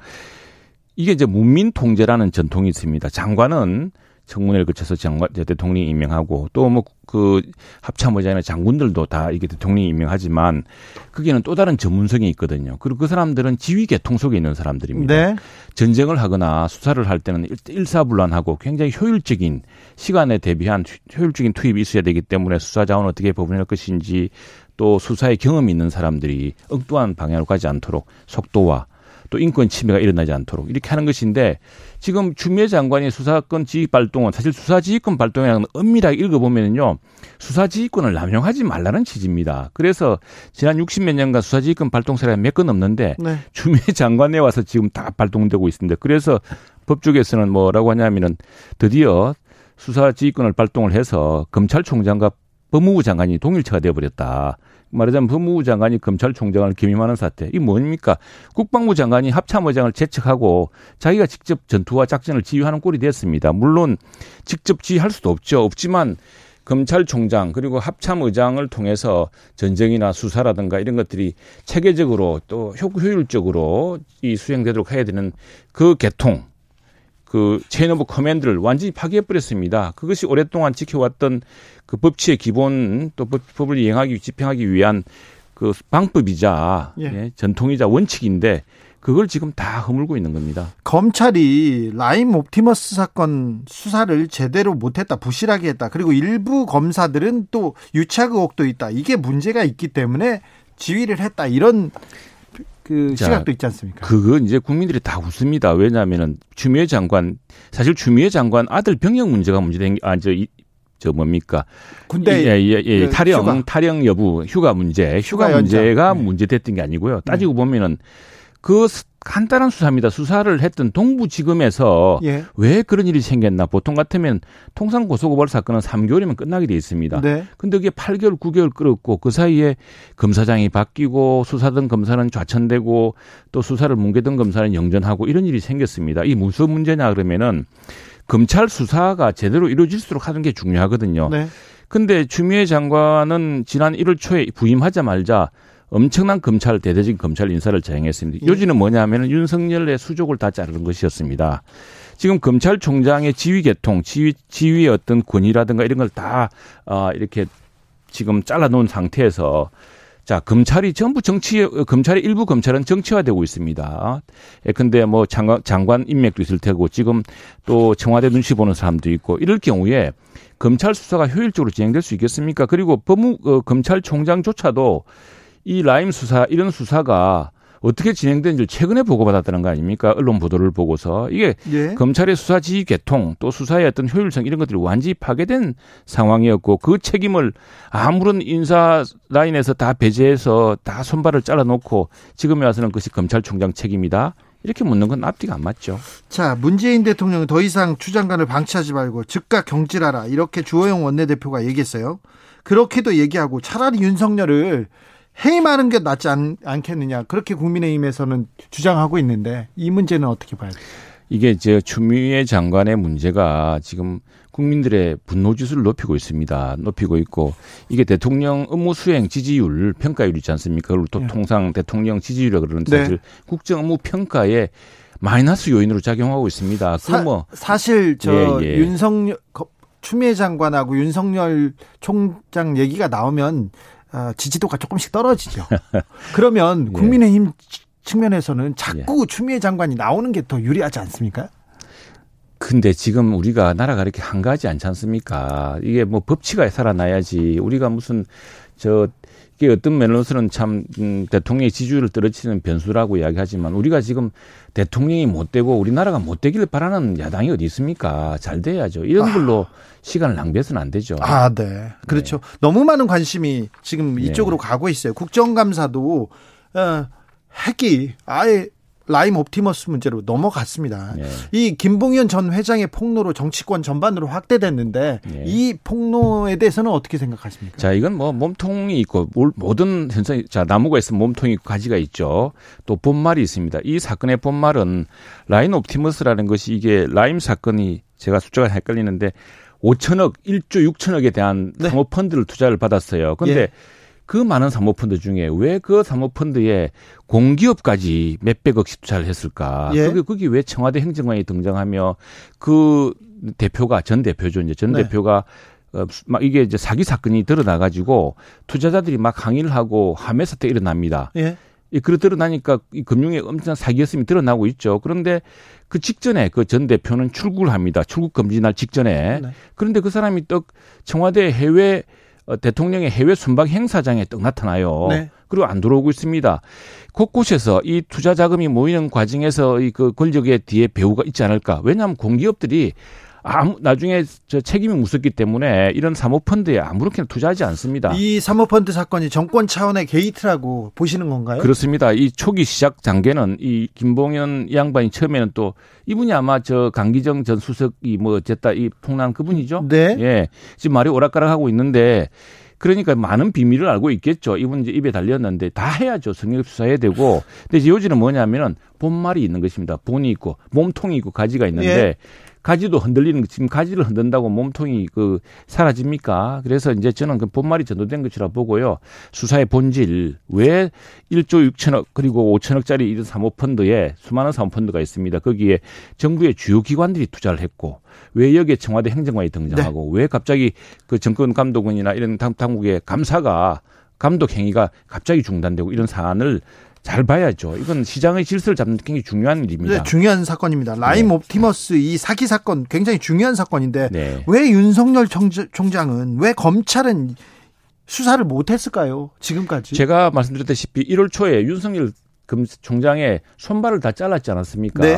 이게 이제 문민 통제라는 전통이 있습니다. 장관은 청문회를 거쳐서 장관 대통령이 임명하고 또 뭐 그 합참의장이나 장군들도 다 이게 대통령이 임명하지만 그게는 또 다른 전문성이 있거든요. 그리고 그 사람들은 지휘 계통 속에 있는 사람들입니다. 네. 전쟁을 하거나 수사를 할 때는 일사불란하고 굉장히 효율적인 시간에 대비한 효율적인 투입이 있어야 되기 때문에 수사 자원을 어떻게 배분할 것인지 또 수사에 경험이 있는 사람들이 엉뚱한 방향으로 가지 않도록 속도와 또 인권 침해가 일어나지 않도록 이렇게 하는 것인데 지금 추미애 장관이 수사권 지휘 발동은 사실 수사 지휘권 발동이라는 엄밀하게 읽어보면요 수사 지휘권을 남용하지 말라는 취지입니다. 그래서 지난 60몇 년간 수사 지휘권 발동 사례가 몇 건 없는데 네. 추미애 (laughs) 장관에 와서 지금 다 발동되고 있습니다. 그래서 법조계에서는 뭐라고 하냐면은 드디어 수사 지휘권을 발동을 해서 검찰총장과 법무부 장관이 동일체가 되어버렸다. 말하자면 법무부 장관이 검찰총장을 겸임하는 사태. 이게 뭡니까? 국방부 장관이 합참의장을 제척하고 자기가 직접 전투와 작전을 지휘하는 꼴이 됐습니다. 물론 직접 지휘할 수도 없죠. 없지만 검찰총장 그리고 합참의장을 통해서 전쟁이나 수사라든가 이런 것들이 체계적으로 또 효율적으로 이 수행되도록 해야 되는 그 계통 그 chain of command를 완전히 파괴해버렸습니다. 그것이 오랫동안 지켜왔던 그 법치의 기본 또 법, 을 이행하기 집행하기 위한 그 방법이자 예. 예, 전통이자 원칙인데 그걸 지금 다 허물고 있는 겁니다. 검찰이 라임 옵티머스 사건 수사를 제대로 못했다, 부실하게 했다. 그리고 일부 검사들은 또 유착 의혹도 있다. 이게 문제가 있기 때문에 지휘를 했다. 이런 그 자, 시각도 있지 않습니까? 그거 이제 국민들이 다 웃습니다. 왜냐하면은 추미애 장관 사실 추미애 장관 아들 병역 문제가 문제된 게 아저 저 뭡니까? 군대 예, 예, 예. 그 탈영 휴가. 탈영 여부 휴가 문제 휴가, 휴가 문제가 네. 문제됐던 게 아니고요. 따지고 네. 보면은 그 간단한 수사입니다. 수사를 했던 동부지검에서 예. 왜 그런 일이 생겼나. 보통 같으면 통상 고소고발 사건은 3개월이면 끝나게 돼 있습니다. 네. 근데 그게 8개월, 9개월 끌었고 그 사이에 검사장이 바뀌고 수사던 검사는 좌천되고 또 수사를 뭉개던 검사는 영전하고 이런 일이 생겼습니다. 이 무슨 문제냐 그러면은 검찰 수사가 제대로 이루어질수록 하는 게 중요하거든요. 네. 근데 추미애 장관은 지난 1월 초에 부임하자마자 엄청난 검찰 대대적인 검찰 인사를 자행했습니다. 예. 요지는 뭐냐면은 윤석열의 수족을 다 자르는 것이었습니다. 지금 검찰총장의 지휘 계통, 지휘 지휘의 어떤 권위라든가 이런 걸 다 어, 이렇게 지금 잘라놓은 상태에서 자, 검찰이 전부 정치, 검찰의 일부 검찰은 정치화되고 있습니다. 예, 근데 뭐 장관, 장관 인맥도 있을 테고 지금 또 청와대 눈치 보는 사람도 있고 이럴 경우에 검찰 수사가 효율적으로 진행될 수 있겠습니까? 그리고 법무, 어, 검찰총장조차도 이 라임 수사 이런 수사가 어떻게 진행된지 최근에 보고받았다는 거 아닙니까? 언론 보도를 보고서 이게 예. 검찰의 수사 지휘 개통 또 수사의 어떤 효율성 이런 것들이 완전히 파괴된 상황이었고 그 책임을 아무런 인사 라인에서 다 배제해서 다 손발을 잘라놓고 지금에 와서는 그것이 검찰총장 책임이다. 이렇게 묻는 건 앞뒤가 안 맞죠. 자, 문재인 대통령은 더 이상 추 장관을 방치하지 말고 즉각 경질하라. 이렇게 주호영 원내대표가 얘기했어요. 그렇게도 얘기하고 차라리 윤석열을 해임하는 게 낫지 않, 않겠느냐 그렇게 국민의힘에서는 주장하고 있는데 이 문제는 어떻게 봐야 돼요? 이게 제 추미애 장관의 문제가 지금 국민들의 분노 지수를 높이고 있습니다. 높이고 있고 이게 대통령 업무 수행 지지율 평가율 있지 않습니까? 그걸 또 네. 통상 대통령 지지율이라 그러는데 네. 사실 국정 업무 평가에 마이너스 요인으로 작용하고 있습니다. 사, 뭐 사실 저 예, 예. 윤석열 추미애 장관하고 윤석열 총장 얘기가 나오면 어, 지지도가 조금씩 떨어지죠. (laughs) 그러면 예. 국민의힘 측면에서는 자꾸 예. 추미애 장관이 나오는 게 더 유리하지 않습니까? 근데 지금 우리가 나라가 이렇게 한가하지 않지 않습니까? 이게 뭐 법치가 살아나야지 우리가 무슨 저 이게 어떤 면으로서는 참 음, 대통령의 지지율을 떨어뜨리는 변수라고 이야기하지만 우리가 지금 대통령이 못 되고 우리나라가 못 되기를 바라는 야당이 어디 있습니까? 잘 돼야죠. 이런 아. 걸로 아. 시간을 낭비해서는 안 되죠. 아, 네. 그렇죠. 네. 너무 많은 관심이 지금 네. 이쪽으로 네. 가고 있어요. 국정감사도 어, 핵이 아예 라임 옵티머스 문제로 넘어갔습니다. 네. 이 김봉현 전 회장의 폭로로 정치권 전반으로 확대됐는데 네. 이 폭로에 대해서는 어떻게 생각하십니까? 자, 이건 뭐 몸통이 있고 모든 현상 자 나무가 있으면 몸통이 있고 가지가 있죠. 또 본말이 있습니다. 이 사건의 본말은 라임 옵티머스라는 것이 이게 라임 사건이 제가 숫자가 헷갈리는데 5천억, 1조 6천억에 대한 네. 사모펀드를 투자를 받았어요. 근데 예. 그 많은 사모펀드 중에 왜 그 사모펀드에 공기업까지 몇백억씩 투자를 했을까? 예. 그게, 그게 왜 청와대 행정관이 등장하며 그 대표가 전 대표죠. 이제 전 네. 대표가 어, 막 이게 이제 사기 사건이 드러나 가지고 투자자들이 막 항의를 하고 함해 사태 일어납니다. 예. 이 그러 드러나니까 이 금융에 엄청난 사기였음이 드러나고 있죠. 그런데 그 직전에 그 전 대표는 출국을 합니다. 출국 금지 날 직전에. 네. 그런데 그 사람이 또 청와대 해외 어, 대통령의 해외 순방 행사장에 떡 나타나요. 네. 그리고 안 들어오고 있습니다. 곳곳에서 이 투자 자금이 모이는 과정에서 이 그 권력의 뒤에 배후가 있지 않을까. 왜냐하면 공기업들이 아무 나중에 저 책임이 무섭기 때문에 이런 사모펀드에 아무렇게나 투자하지 않습니다. 이 사모펀드 사건이 정권 차원의 게이트라고 보시는 건가요? 그렇습니다. 이 초기 시작 단계는 이 김봉현 양반이 처음에는 또 이분이 아마 저 강기정 전 수석이 뭐 어쨌다 이 폭로한 그분이죠. 네. 예. 지금 말이 오락가락하고 있는데 그러니까 많은 비밀을 알고 있겠죠. 이분 이제 입에 달렸는데 다 해야죠. 성역 수사해야 되고. 근데 이제 요지는 뭐냐면은 본말이 있는 것입니다. 본이 있고 몸통이 있고 가지가 있는데 예. 가지도 흔들리는 지금 가지를 흔든다고 몸통이 그 사라집니까? 그래서 이제 저는 그 본말이 전도된 것이라 보고요. 수사의 본질 왜 1조 6천억 그리고 5천억짜리 이런 사모펀드에 수많은 사모펀드가 있습니다. 거기에 정부의 주요 기관들이 투자를 했고 왜 여기에 청와대 행정관이 등장하고 네. 왜 갑자기 그 정권 감독원이나 이런 당국의 감사가 감독 행위가 갑자기 중단되고 이런 사안을 잘 봐야죠. 이건 시장의 질서를 잡는 게 굉장히 중요한 일입니다. 네, 중요한 사건입니다. 라임 네. 옵티머스 이 사기 사건 굉장히 중요한 사건인데 네. 왜 윤석열 총장은 왜 검찰은 수사를 못했을까요? 지금까지? 제가 말씀드렸다시피 1월 초에 윤석열 금 총장의 손발을 다 잘랐지 않았습니까? 네.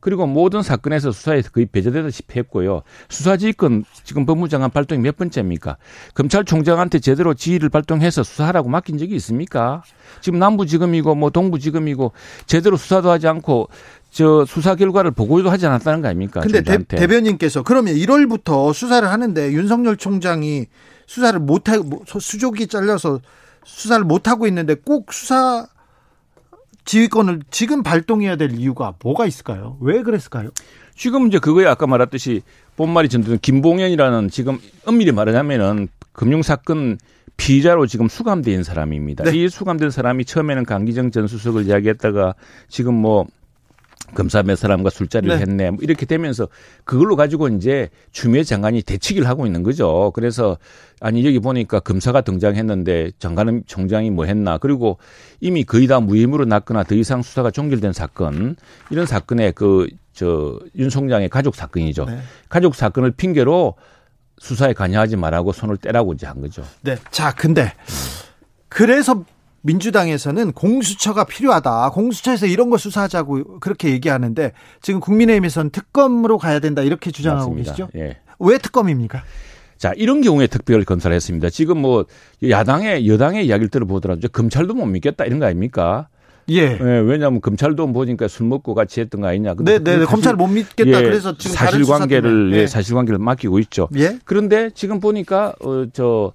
그리고 모든 사건에서 수사에 거의 배제되다시피 했고요. 수사지휘권 지금 법무장관 발동이 몇 번째입니까? 검찰총장한테 제대로 지휘를 발동해서 수사하라고 맡긴 적이 있습니까? 지금 남부지검이고 뭐 동부지검이고 제대로 수사도 하지 않고 저 수사 결과를 보고도 하지 않았다는 거 아닙니까? 근데 대, 대변인께서 그러면 1월부터 수사를 하는데 윤석열 총장이 수사를 못하고 수족이 잘려서 수사를 못하고 있는데 꼭 수사 지휘권을 지금 발동해야 될 이유가 뭐가 있을까요? 왜 그랬을까요? 지금 이제 그거에 아까 말했듯이 본말이 전두는 김봉현이라는 지금 엄밀히 말하자면은 금융사건 피의자로 지금 수감된 사람입니다. 네. 이 수감된 사람이 처음에는 강기정 전 수석을 이야기했다가 지금 뭐 검사 몇 사람과 술자리를 네. 했네. 뭐 이렇게 되면서 그걸로 가지고 이제 추미애 장관이 대치기를 하고 있는 거죠. 그래서 아니 여기 보니까 검사가 등장했는데 장관 총장이 뭐 했나. 그리고 이미 거의 다 무혐의로 났거나 더 이상 수사가 종결된 사건 이런 사건에 그저윤 총장의 가족 사건이죠. 네. 가족 사건을 핑계로 수사에 관여하지 말라고 손을 떼라고 이제 한 거죠. 네. 자, 근데 그래서 민주당에서는 공수처가 필요하다. 공수처에서 이런 거 수사하자고 그렇게 얘기하는데 지금 국민의힘에서는 특검으로 가야 된다 이렇게 주장하고 맞습니다. 계시죠? 예. 왜 특검입니까? 자, 이런 경우에 특별을 건설했습니다. 지금 뭐 야당의 여당의 이야기를 들어보더라도 검찰도 못 믿겠다 이런 거 아닙니까? 예. 예 왜냐하면 검찰도 보니까 술 먹고 같이 했던 거 아니냐. 네, 네, 네. 검찰 못 믿겠다. 예, 그래서 지금 사실관계를 예, 사실관계를 맡기고 있죠. 예. 그런데 지금 보니까 어저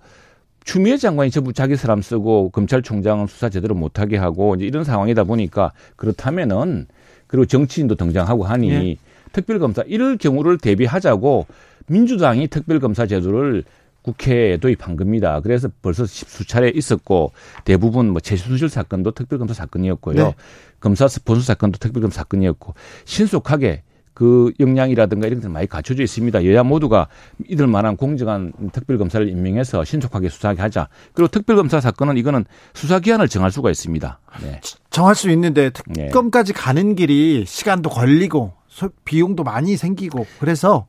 추미애 장관이 전부 자기 사람 쓰고 검찰총장은 수사 제대로 못하게 하고 이제 이런 상황이다 보니까 그렇다면은 그리고 정치인도 등장하고 하니 예. 특별검사 이럴 경우를 대비하자고 민주당이 특별검사 제도를 국회에 도입한 겁니다. 그래서 벌써 수차례 있었고 대부분 뭐 최순실 사건도 특별검사 사건이었고요. 네. 검사 본수 사건도 특별검사 사건이었고 신속하게 그 역량이라든가 이런 것들 많이 갖춰져 있습니다. 여야 모두가 이들 만한 공정한 특별검사를 임명해서 신속하게 수사하게 하자. 그리고 특별검사 사건은 이거는 수사 기한을 정할 수가 있습니다. 네. 정할 수 있는데 특검까지 네. 가는 길이 시간도 걸리고 비용도 많이 생기고 그래서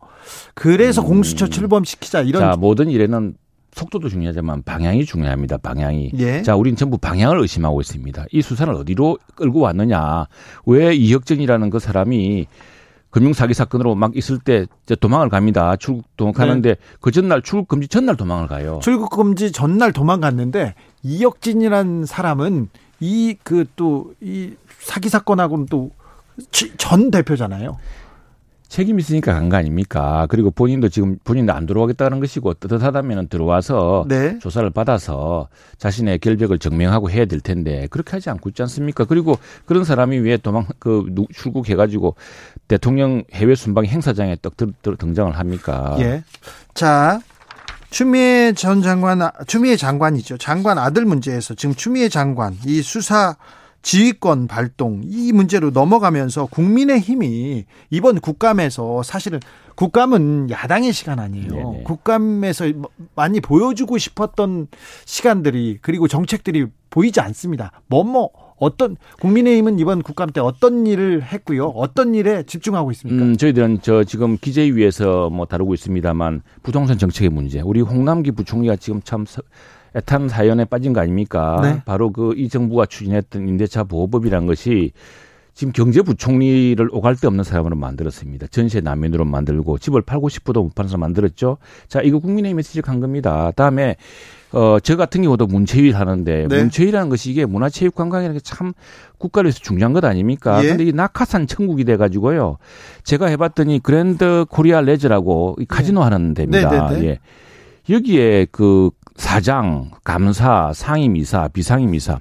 그래서 음. 공수처 출범시키자 이런 자, 모든 일에는 속도도 중요하지만 방향이 중요합니다. 방향이. 예. 자, 우리는 전부 방향을 의심하고 있습니다. 이 수사를 어디로 끌고 왔느냐. 왜 이혁정이라는 그 사람이 금융 사기 사건으로 막 있을 때 도망을 갑니다. 출국 도망가는데 네. 그 전날 출국 금지 전날 도망을 가요. 출국 금지 전날 도망갔는데 이혁진이라는 사람은 이 그 또 이 사기 사건하고는 또 전 대표잖아요. 책임 있으니까 간 거 아닙니까? 그리고 본인도 지금 본인도 안 들어오겠다는 것이고 뜨뜻하다면 들어와서 네. 조사를 받아서 자신의 결백을 증명하고 해야 될 텐데 그렇게 하지 않고 있지 않습니까? 그리고 그런 사람이 왜 도망 그 출국해 가지고 대통령 해외 순방 행사장에 떡 등장을 합니까? 예. 자. 추미애 전 장관, 추미애 장관이죠. 장관 아들 문제에서 지금 추미애 장관 이 수사 지휘권 발동 이 문제로 넘어가면서 국민의 힘이 이번 국감에서 사실은 국감은 야당의 시간 아니에요. 네네. 국감에서 많이 보여주고 싶었던 시간들이 그리고 정책들이 보이지 않습니다. 뭐뭐 어떤 국민의힘은 이번 국감 때 어떤 일을 했고요. 어떤 일에 집중하고 있습니까? 음, 저희들은 저 지금 기재위에서 뭐 다루고 있습니다만 부동산 정책의 문제. 우리 홍남기 부총리가 지금 참 애탄 사연에 빠진 거 아닙니까? 네. 바로 그 이 정부가 추진했던 임대차 보호법이라는 것이 지금 경제부총리를 오갈 데 없는 사람으로 만들었습니다. 전세 난민으로 만들고 집을 팔고 싶어도 못 파는 사람 만들었죠. 자, 이거 국민의힘에 지적한 겁니다. 다음에 어, 저 같은 경우도 문체위를 하는데 네. 문체위라는 것이 이게 문화체육관광이라는 게 참 국가를 위해서 중요한 것 아닙니까? 예. 근데 이 낙하산 천국이 돼 가지고요. 제가 해 봤더니 그랜드 코리아 레저라고 이 카지노 네. 하는 데입니다. 네, 네, 네. 예. 여기에 그 사장, 감사, 상임이사, 비상임이사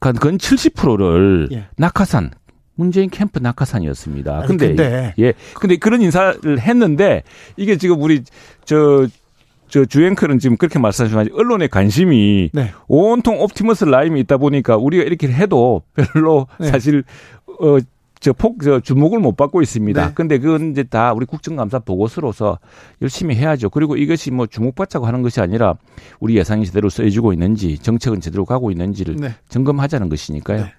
건 70%를 예. 낙하산 문재인 캠프 낙하산이었습니다. 아니, 근데, 근데 예. 근데 그런 인사를 했는데 이게 지금 우리 저 저 주앵커는 지금 그렇게 말씀하시지만 언론의 관심이 네. 온통 옵티머스 라임이 있다 보니까 우리가 이렇게 해도 별로 네. 사실 어 저 폭, 저 주목을 못 받고 있습니다. 네. 근데 그건 이제 다 우리 국정감사 보고서로서 열심히 해야죠. 그리고 이것이 뭐 주목받자고 하는 것이 아니라 우리 예상이 제대로 써지고 있는지 정책은 제대로 가고 있는지를 네. 점검하자는 것이니까요. 네.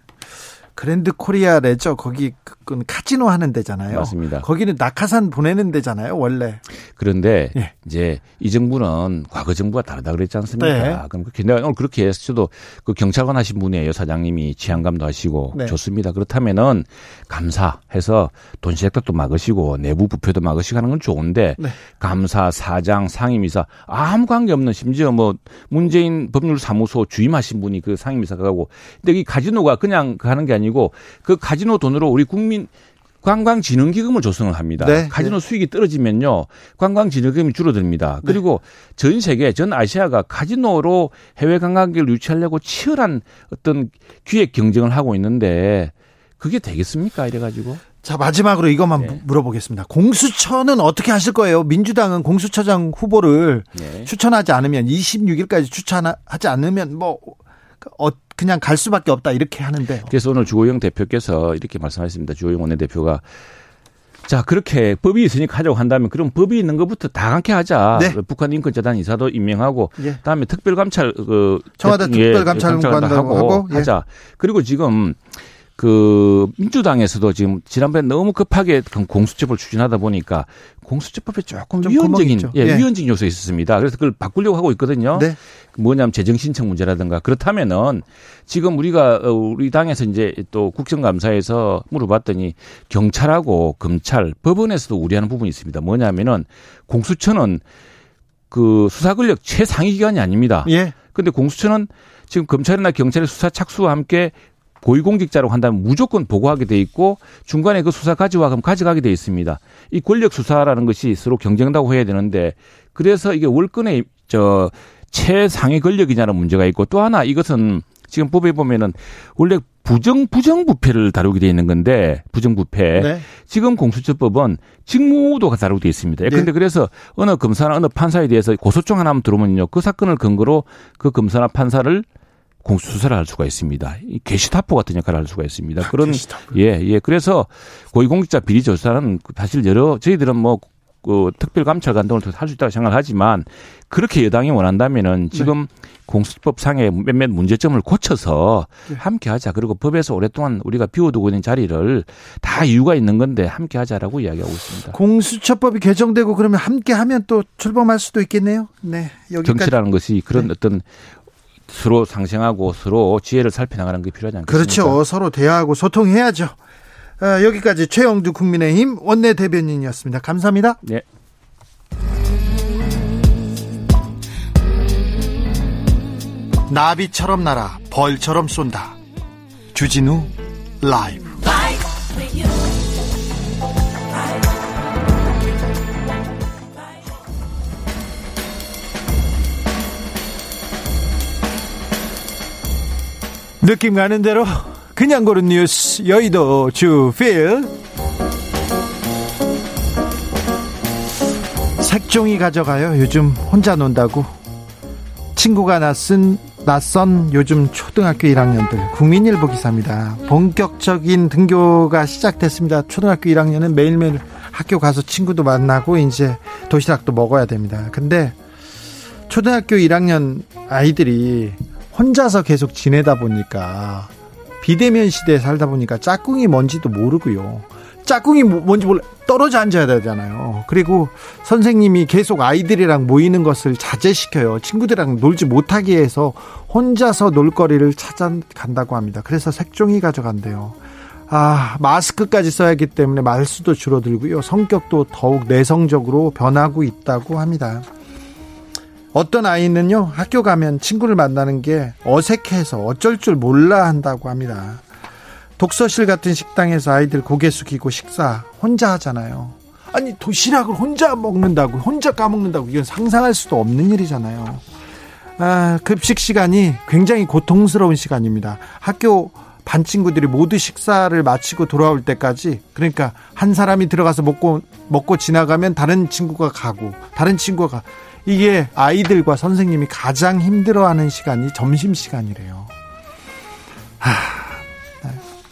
그랜드 코리아 레저 거기 그 카지노 하는 데잖아요. 맞습니다. 거기는 낙하산 보내는 데잖아요, 원래. 그런데 예. 이제 이 정부는 과거 정부가 다르다 그랬지 않습니까? 네. 그럼 내가 오늘 그렇게 해서도 그 경찰관 하신 분이에요, 사장님이 치안감도 하시고 네. 좋습니다. 그렇다면은 감사해서 돈 시작도 막으시고 내부 부표도 막으시고 하는 건 좋은데 네. 감사, 사장, 상임이사 아무 관계 없는 심지어 뭐 문재인 법률사무소 주임하신 분이 그 상임이사가 가고 근데 이 카지노가 그냥 하는 게 아니고 그 카지노 돈으로 우리 국민 관광진흥기금을 조성을 합니다. 네. 카지노 네. 수익이 떨어지면요. 관광진흥기금이 줄어듭니다. 네. 그리고 전 세계, 전 아시아가 카지노로 해외 관광객을 유치하려고 치열한 어떤 기획 경쟁을 하고 있는데 그게 되겠습니까? 이래가지고. 자, 마지막으로 이것만 네. 물어보겠습니다. 공수처는 어떻게 하실 거예요? 민주당은 공수처장 후보를 네. 추천하지 않으면 26일까지 추천하지 않으면 뭐 어, 그냥 갈 수밖에 없다 이렇게 하는데. 그래서 오늘 주호영 대표께서 이렇게 말씀하셨습니다. 주호영 원내대표가 자 그렇게 법이 있으니까 하자고 한다면 그럼 법이 있는 것부터 다 강케 하자. 네. 북한 인권재단 이사도 임명하고 예. 그다음에 특별감찰 그 청와대 예, 특별감찰관도 하고, 하고 예. 하자. 그리고 지금 그 민주당에서도 지금 지난번에 너무 급하게 공수처법을 추진하다 보니까 공수처법에 조금 위헌적인 예, 예. 위헌적인 요소가 있었습니다. 그래서 그걸 바꾸려고 하고 있거든요. 네. 뭐냐면 재정 신청 문제라든가 그렇다면은 지금 우리가 어, 우리 당에서 이제 또 국정감사에서 물어봤더니 경찰하고 검찰, 법원에서도 우려하는 부분이 있습니다. 뭐냐면은 공수처는 그 수사 권력 최상위 기관이 아닙니다. 예. 근데 공수처는 지금 검찰이나 경찰의 수사 착수와 함께 고위공직자라고 한다면 무조건 보고하게 돼 있고 중간에 그 수사 가져와 그럼 가져가게 돼 있습니다. 이 권력 수사라는 것이 서로 경쟁다고 해야 되는데 그래서 이게 월권의 저 최상위 권력이냐는 문제가 있고 또 하나 이것은 지금 법에 보면은 원래 부정 부정부패를 다루게 돼 있는 건데 부정부패 네. 지금 공수처법은 직무도가 다루게 돼 있습니다. 네. 그런데 그래서 어느 검사나 어느 판사에 대해서 고소장 하나 들어오면요 그 사건을 근거로 그 검사나 판사를 공수 수사를 할 수가 있습니다. 게시타포 같은 역할을 할 수가 있습니다. 아, 그런 예, 예. 그래서 고위공직자 비리 조사는 사실 여러 저희들은 뭐 그 특별감찰관 등을 할수 있다고 생각하지만 그렇게 여당이 원한다면은 네. 지금 네. 공수법상의 몇몇 문제점을 고쳐서 네. 함께 하자. 그리고 법에서 오랫동안 우리가 비워두고 있는 자리를 다 이유가 있는 건데 함께 하자라고 이야기하고 있습니다. 공수처법이 개정되고 그러면 함께 하면 또 출범할 수도 있겠네요. 네. 여기까지. 정치라는 것이 그런 네. 어떤 서로 상생하고 서로 지혜를 살펴나가는 게 필요하지 않겠습니까? 그렇죠. 서로 대화하고 소통해야죠. 아, 여기까지 최영두 국민의힘 원내 대변인이었습니다. 감사합니다. 네. 나비처럼 날아 벌처럼 쏜다. 주진우 라이브. 느낌 가는 대로 그냥 고른 뉴스 여의도 주필. 색종이 가져가요. 요즘 혼자 논다고. 친구가 낯선 낯선 요즘 초등학교 1학년들 국민일보 기사입니다. 본격적인 등교가 시작됐습니다. 초등학교 1학년은 매일매일 학교 가서 친구도 만나고 이제 도시락도 먹어야 됩니다. 근데 초등학교 1학년 아이들이 혼자서 계속 지내다 보니까 비대면 시대에 살다 보니까 짝꿍이 뭔지도 모르고요. 짝꿍이 뭐, 뭔지 몰라 떨어져 앉아야 되잖아요. 그리고 선생님이 계속 아이들이랑 모이는 것을 자제시켜요. 친구들이랑 놀지 못하게 해서 혼자서 놀거리를 찾아간다고 합니다. 그래서 색종이 가져간대요. 아, 마스크까지 써야 하기 때문에 말수도 줄어들고요. 성격도 더욱 내성적으로 변하고 있다고 합니다. 어떤 아이는요, 학교 가면 친구를 만나는 게 어색해서 어쩔 줄 몰라 한다고 합니다. 독서실 같은 식당에서 아이들 고개 숙이고 식사 혼자 하잖아요. 아니, 도시락을 혼자 먹는다고, 혼자 까먹는다고, 이건 상상할 수도 없는 일이잖아요. 아, 급식 시간이 굉장히 고통스러운 시간입니다. 학교 반 친구들이 모두 식사를 마치고 돌아올 때까지 그러니까 한 사람이 들어가서 먹고 먹고 지나가면 다른 친구가 가고 다른 친구가 이게 아이들과 선생님이 가장 힘들어하는 시간이 점심 시간이래요. 하,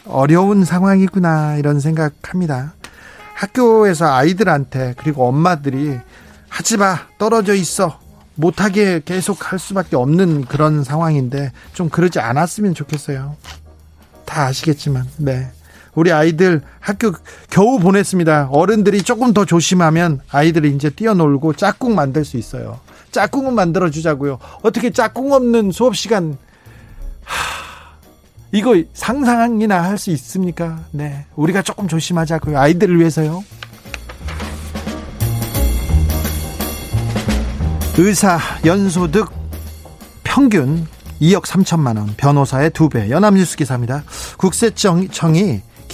어려운 상황이구나 이런 생각합니다. 학교에서 아이들한테 그리고 엄마들이 하지 마 떨어져 있어 못하게 계속 할 수밖에 없는 그런 상황인데 좀 그러지 않았으면 좋겠어요. 다 아시겠지만, 네. 우리 아이들 학교 겨우 보냈습니다. 어른들이 조금 더 조심하면 아이들이 이제 뛰어놀고 짝꿍 만들 수 있어요. 짝꿍은 만들어 주자고요. 어떻게 짝꿍 없는 수업 시간 하, 이거 상상이나 할 수 있습니까? 네. 우리가 조금 조심하자고요. 아이들을 위해서요. 의사 연소득 평균 2억 3천만 원, 변호사의 2배. 연합뉴스 기사입니다. 국세청이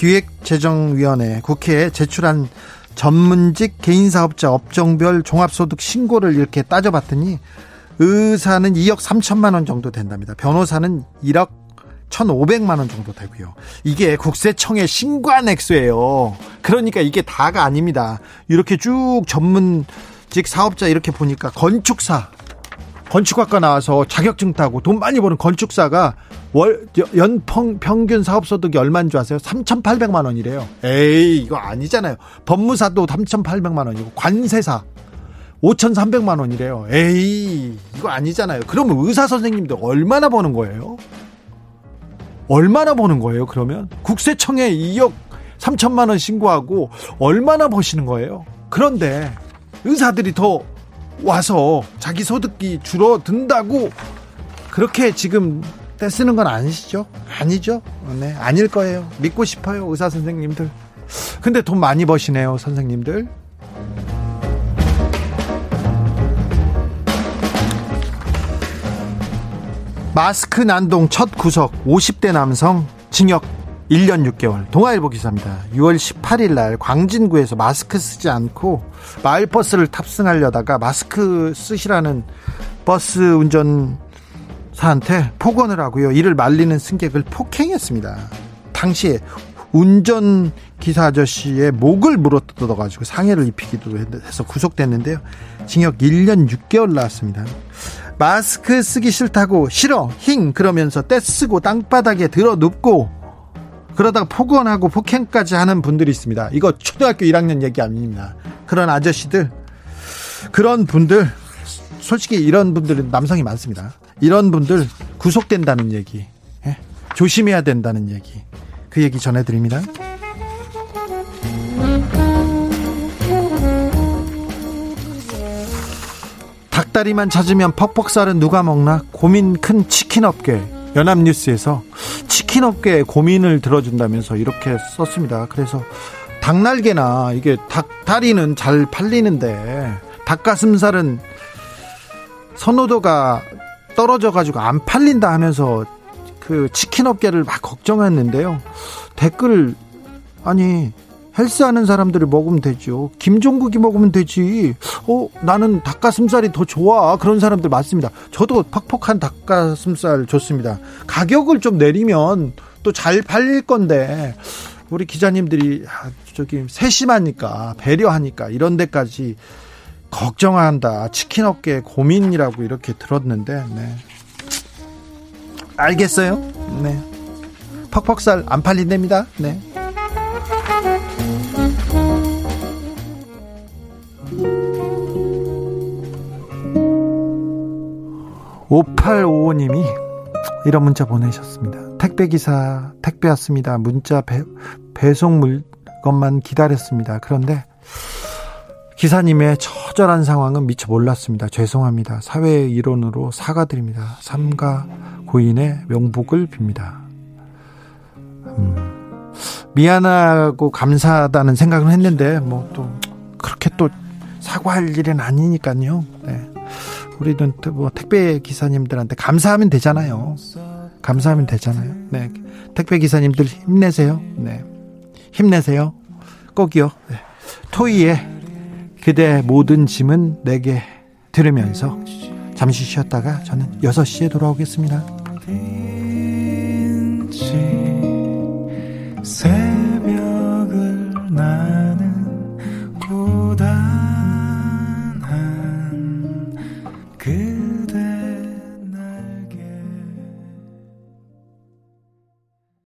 기획재정위원회 국회에 제출한 전문직 개인사업자 업종별 종합소득 신고를 이렇게 따져봤더니 의사는 2억 3천만 원 정도 된답니다. 변호사는 1억 1,500만 원 정도 되고요. 이게 국세청의 신고한 액수예요. 그러니까 이게 다가 아닙니다. 이렇게 쭉 전문직 사업자 이렇게 보니까 건축사 건축학과 나와서 자격증 따고 돈 많이 버는 건축사가 월 연평 평균 사업 소득이 얼마인 줄 아세요? 3,800만 원이래요. 에이, 이거 아니잖아요. 법무사도 3,800만 원이고 관세사 5,300만 원이래요. 에이, 이거 아니잖아요. 그러면 의사 선생님들 얼마나 버는 거예요? 얼마나 버는 거예요, 그러면? 국세청에 2억 3천만 원 신고하고 얼마나 버시는 거예요? 그런데 의사들이 더 와서 자기 소득이 줄어든다고 그렇게 지금 떼쓰는 건 아니시죠? 아니죠? 네, 아닐 거예요. 믿고 싶어요, 의사 선생님들. 근데 돈 많이 버시네요, 선생님들. 마스크 난동 첫 구속 50대 남성 징역 1년 6개월 동아일보 기사입니다. 6월 18일 날 광진구에서 마스크 쓰지 않고 마을버스를 탑승하려다가 마스크 쓰시라는 버스 운전사한테 폭언을 하고요. 이를 말리는 승객을 폭행했습니다. 당시에 운전 기사 아저씨의 목을 물어뜯어 가지고 상해를 입히기도 해서 구속됐는데요. 징역 1년 6개월 나왔습니다. 마스크 쓰기 싫다고 싫어 힝 그러면서 떼쓰고 땅바닥에 들어 눕고 그러다가 폭언하고 폭행까지 하는 분들이 있습니다. 이거 초등학교 1학년 얘기 아닙니다. 그런 아저씨들, 그런 분들, 솔직히 이런 분들은 남성이 많습니다. 이런 분들 구속된다는 얘기, 예? 조심해야 된다는 얘기, 그 얘기 전해드립니다. 닭다리만 찾으면 퍽퍽살은 누가 먹나? 고민 큰 치킨 업계 연합뉴스에서 치킨 업계의 고민을 들어준다면서 이렇게 썼습니다. 그래서 닭날개나 이게 닭 다리는 잘 팔리는데 닭가슴살은 선호도가 떨어져 가지고 안 팔린다 하면서 그 치킨 업계를 막 걱정했는데요. 댓글 아니 헬스하는 사람들이 먹으면 되죠. 김종국이 먹으면 되지. 어, 나는 닭가슴살이 더 좋아. 그런 사람들 많습니다. 저도 퍽퍽한 닭가슴살 좋습니다. 가격을 좀 내리면 또 잘 팔릴 건데, 우리 기자님들이, 아, 저기, 세심하니까, 배려하니까, 이런 데까지 걱정한다. 치킨 업계 고민이라고 이렇게 들었는데, 네. 알겠어요? 네. 퍽퍽살 안 팔린답니다. 네. 5855님이 이런 문자 보내셨습니다. 택배기사, 택배 왔습니다. 문자 배, 배송 물건만 기다렸습니다. 그런데 기사님의 처절한 상황은 미처 몰랐습니다. 죄송합니다. 사회의 일원으로 사과드립니다. 삼가 고인의 명복을 빕니다. 음, 미안하고 감사하다는 생각을 했는데, 뭐 또, 그렇게 또 사과할 일은 아니니까요. 네. 우리는 뭐 택배 기사님들한테 감사하면 되잖아요. 감사하면 되잖아요. 네. 택배 기사님들 힘내세요. 네. 힘내세요. 꼭이요. 네. 토이의 그대 모든 짐은 내게 들으면서 잠시 쉬었다가 저는 6시에 돌아오겠습니다.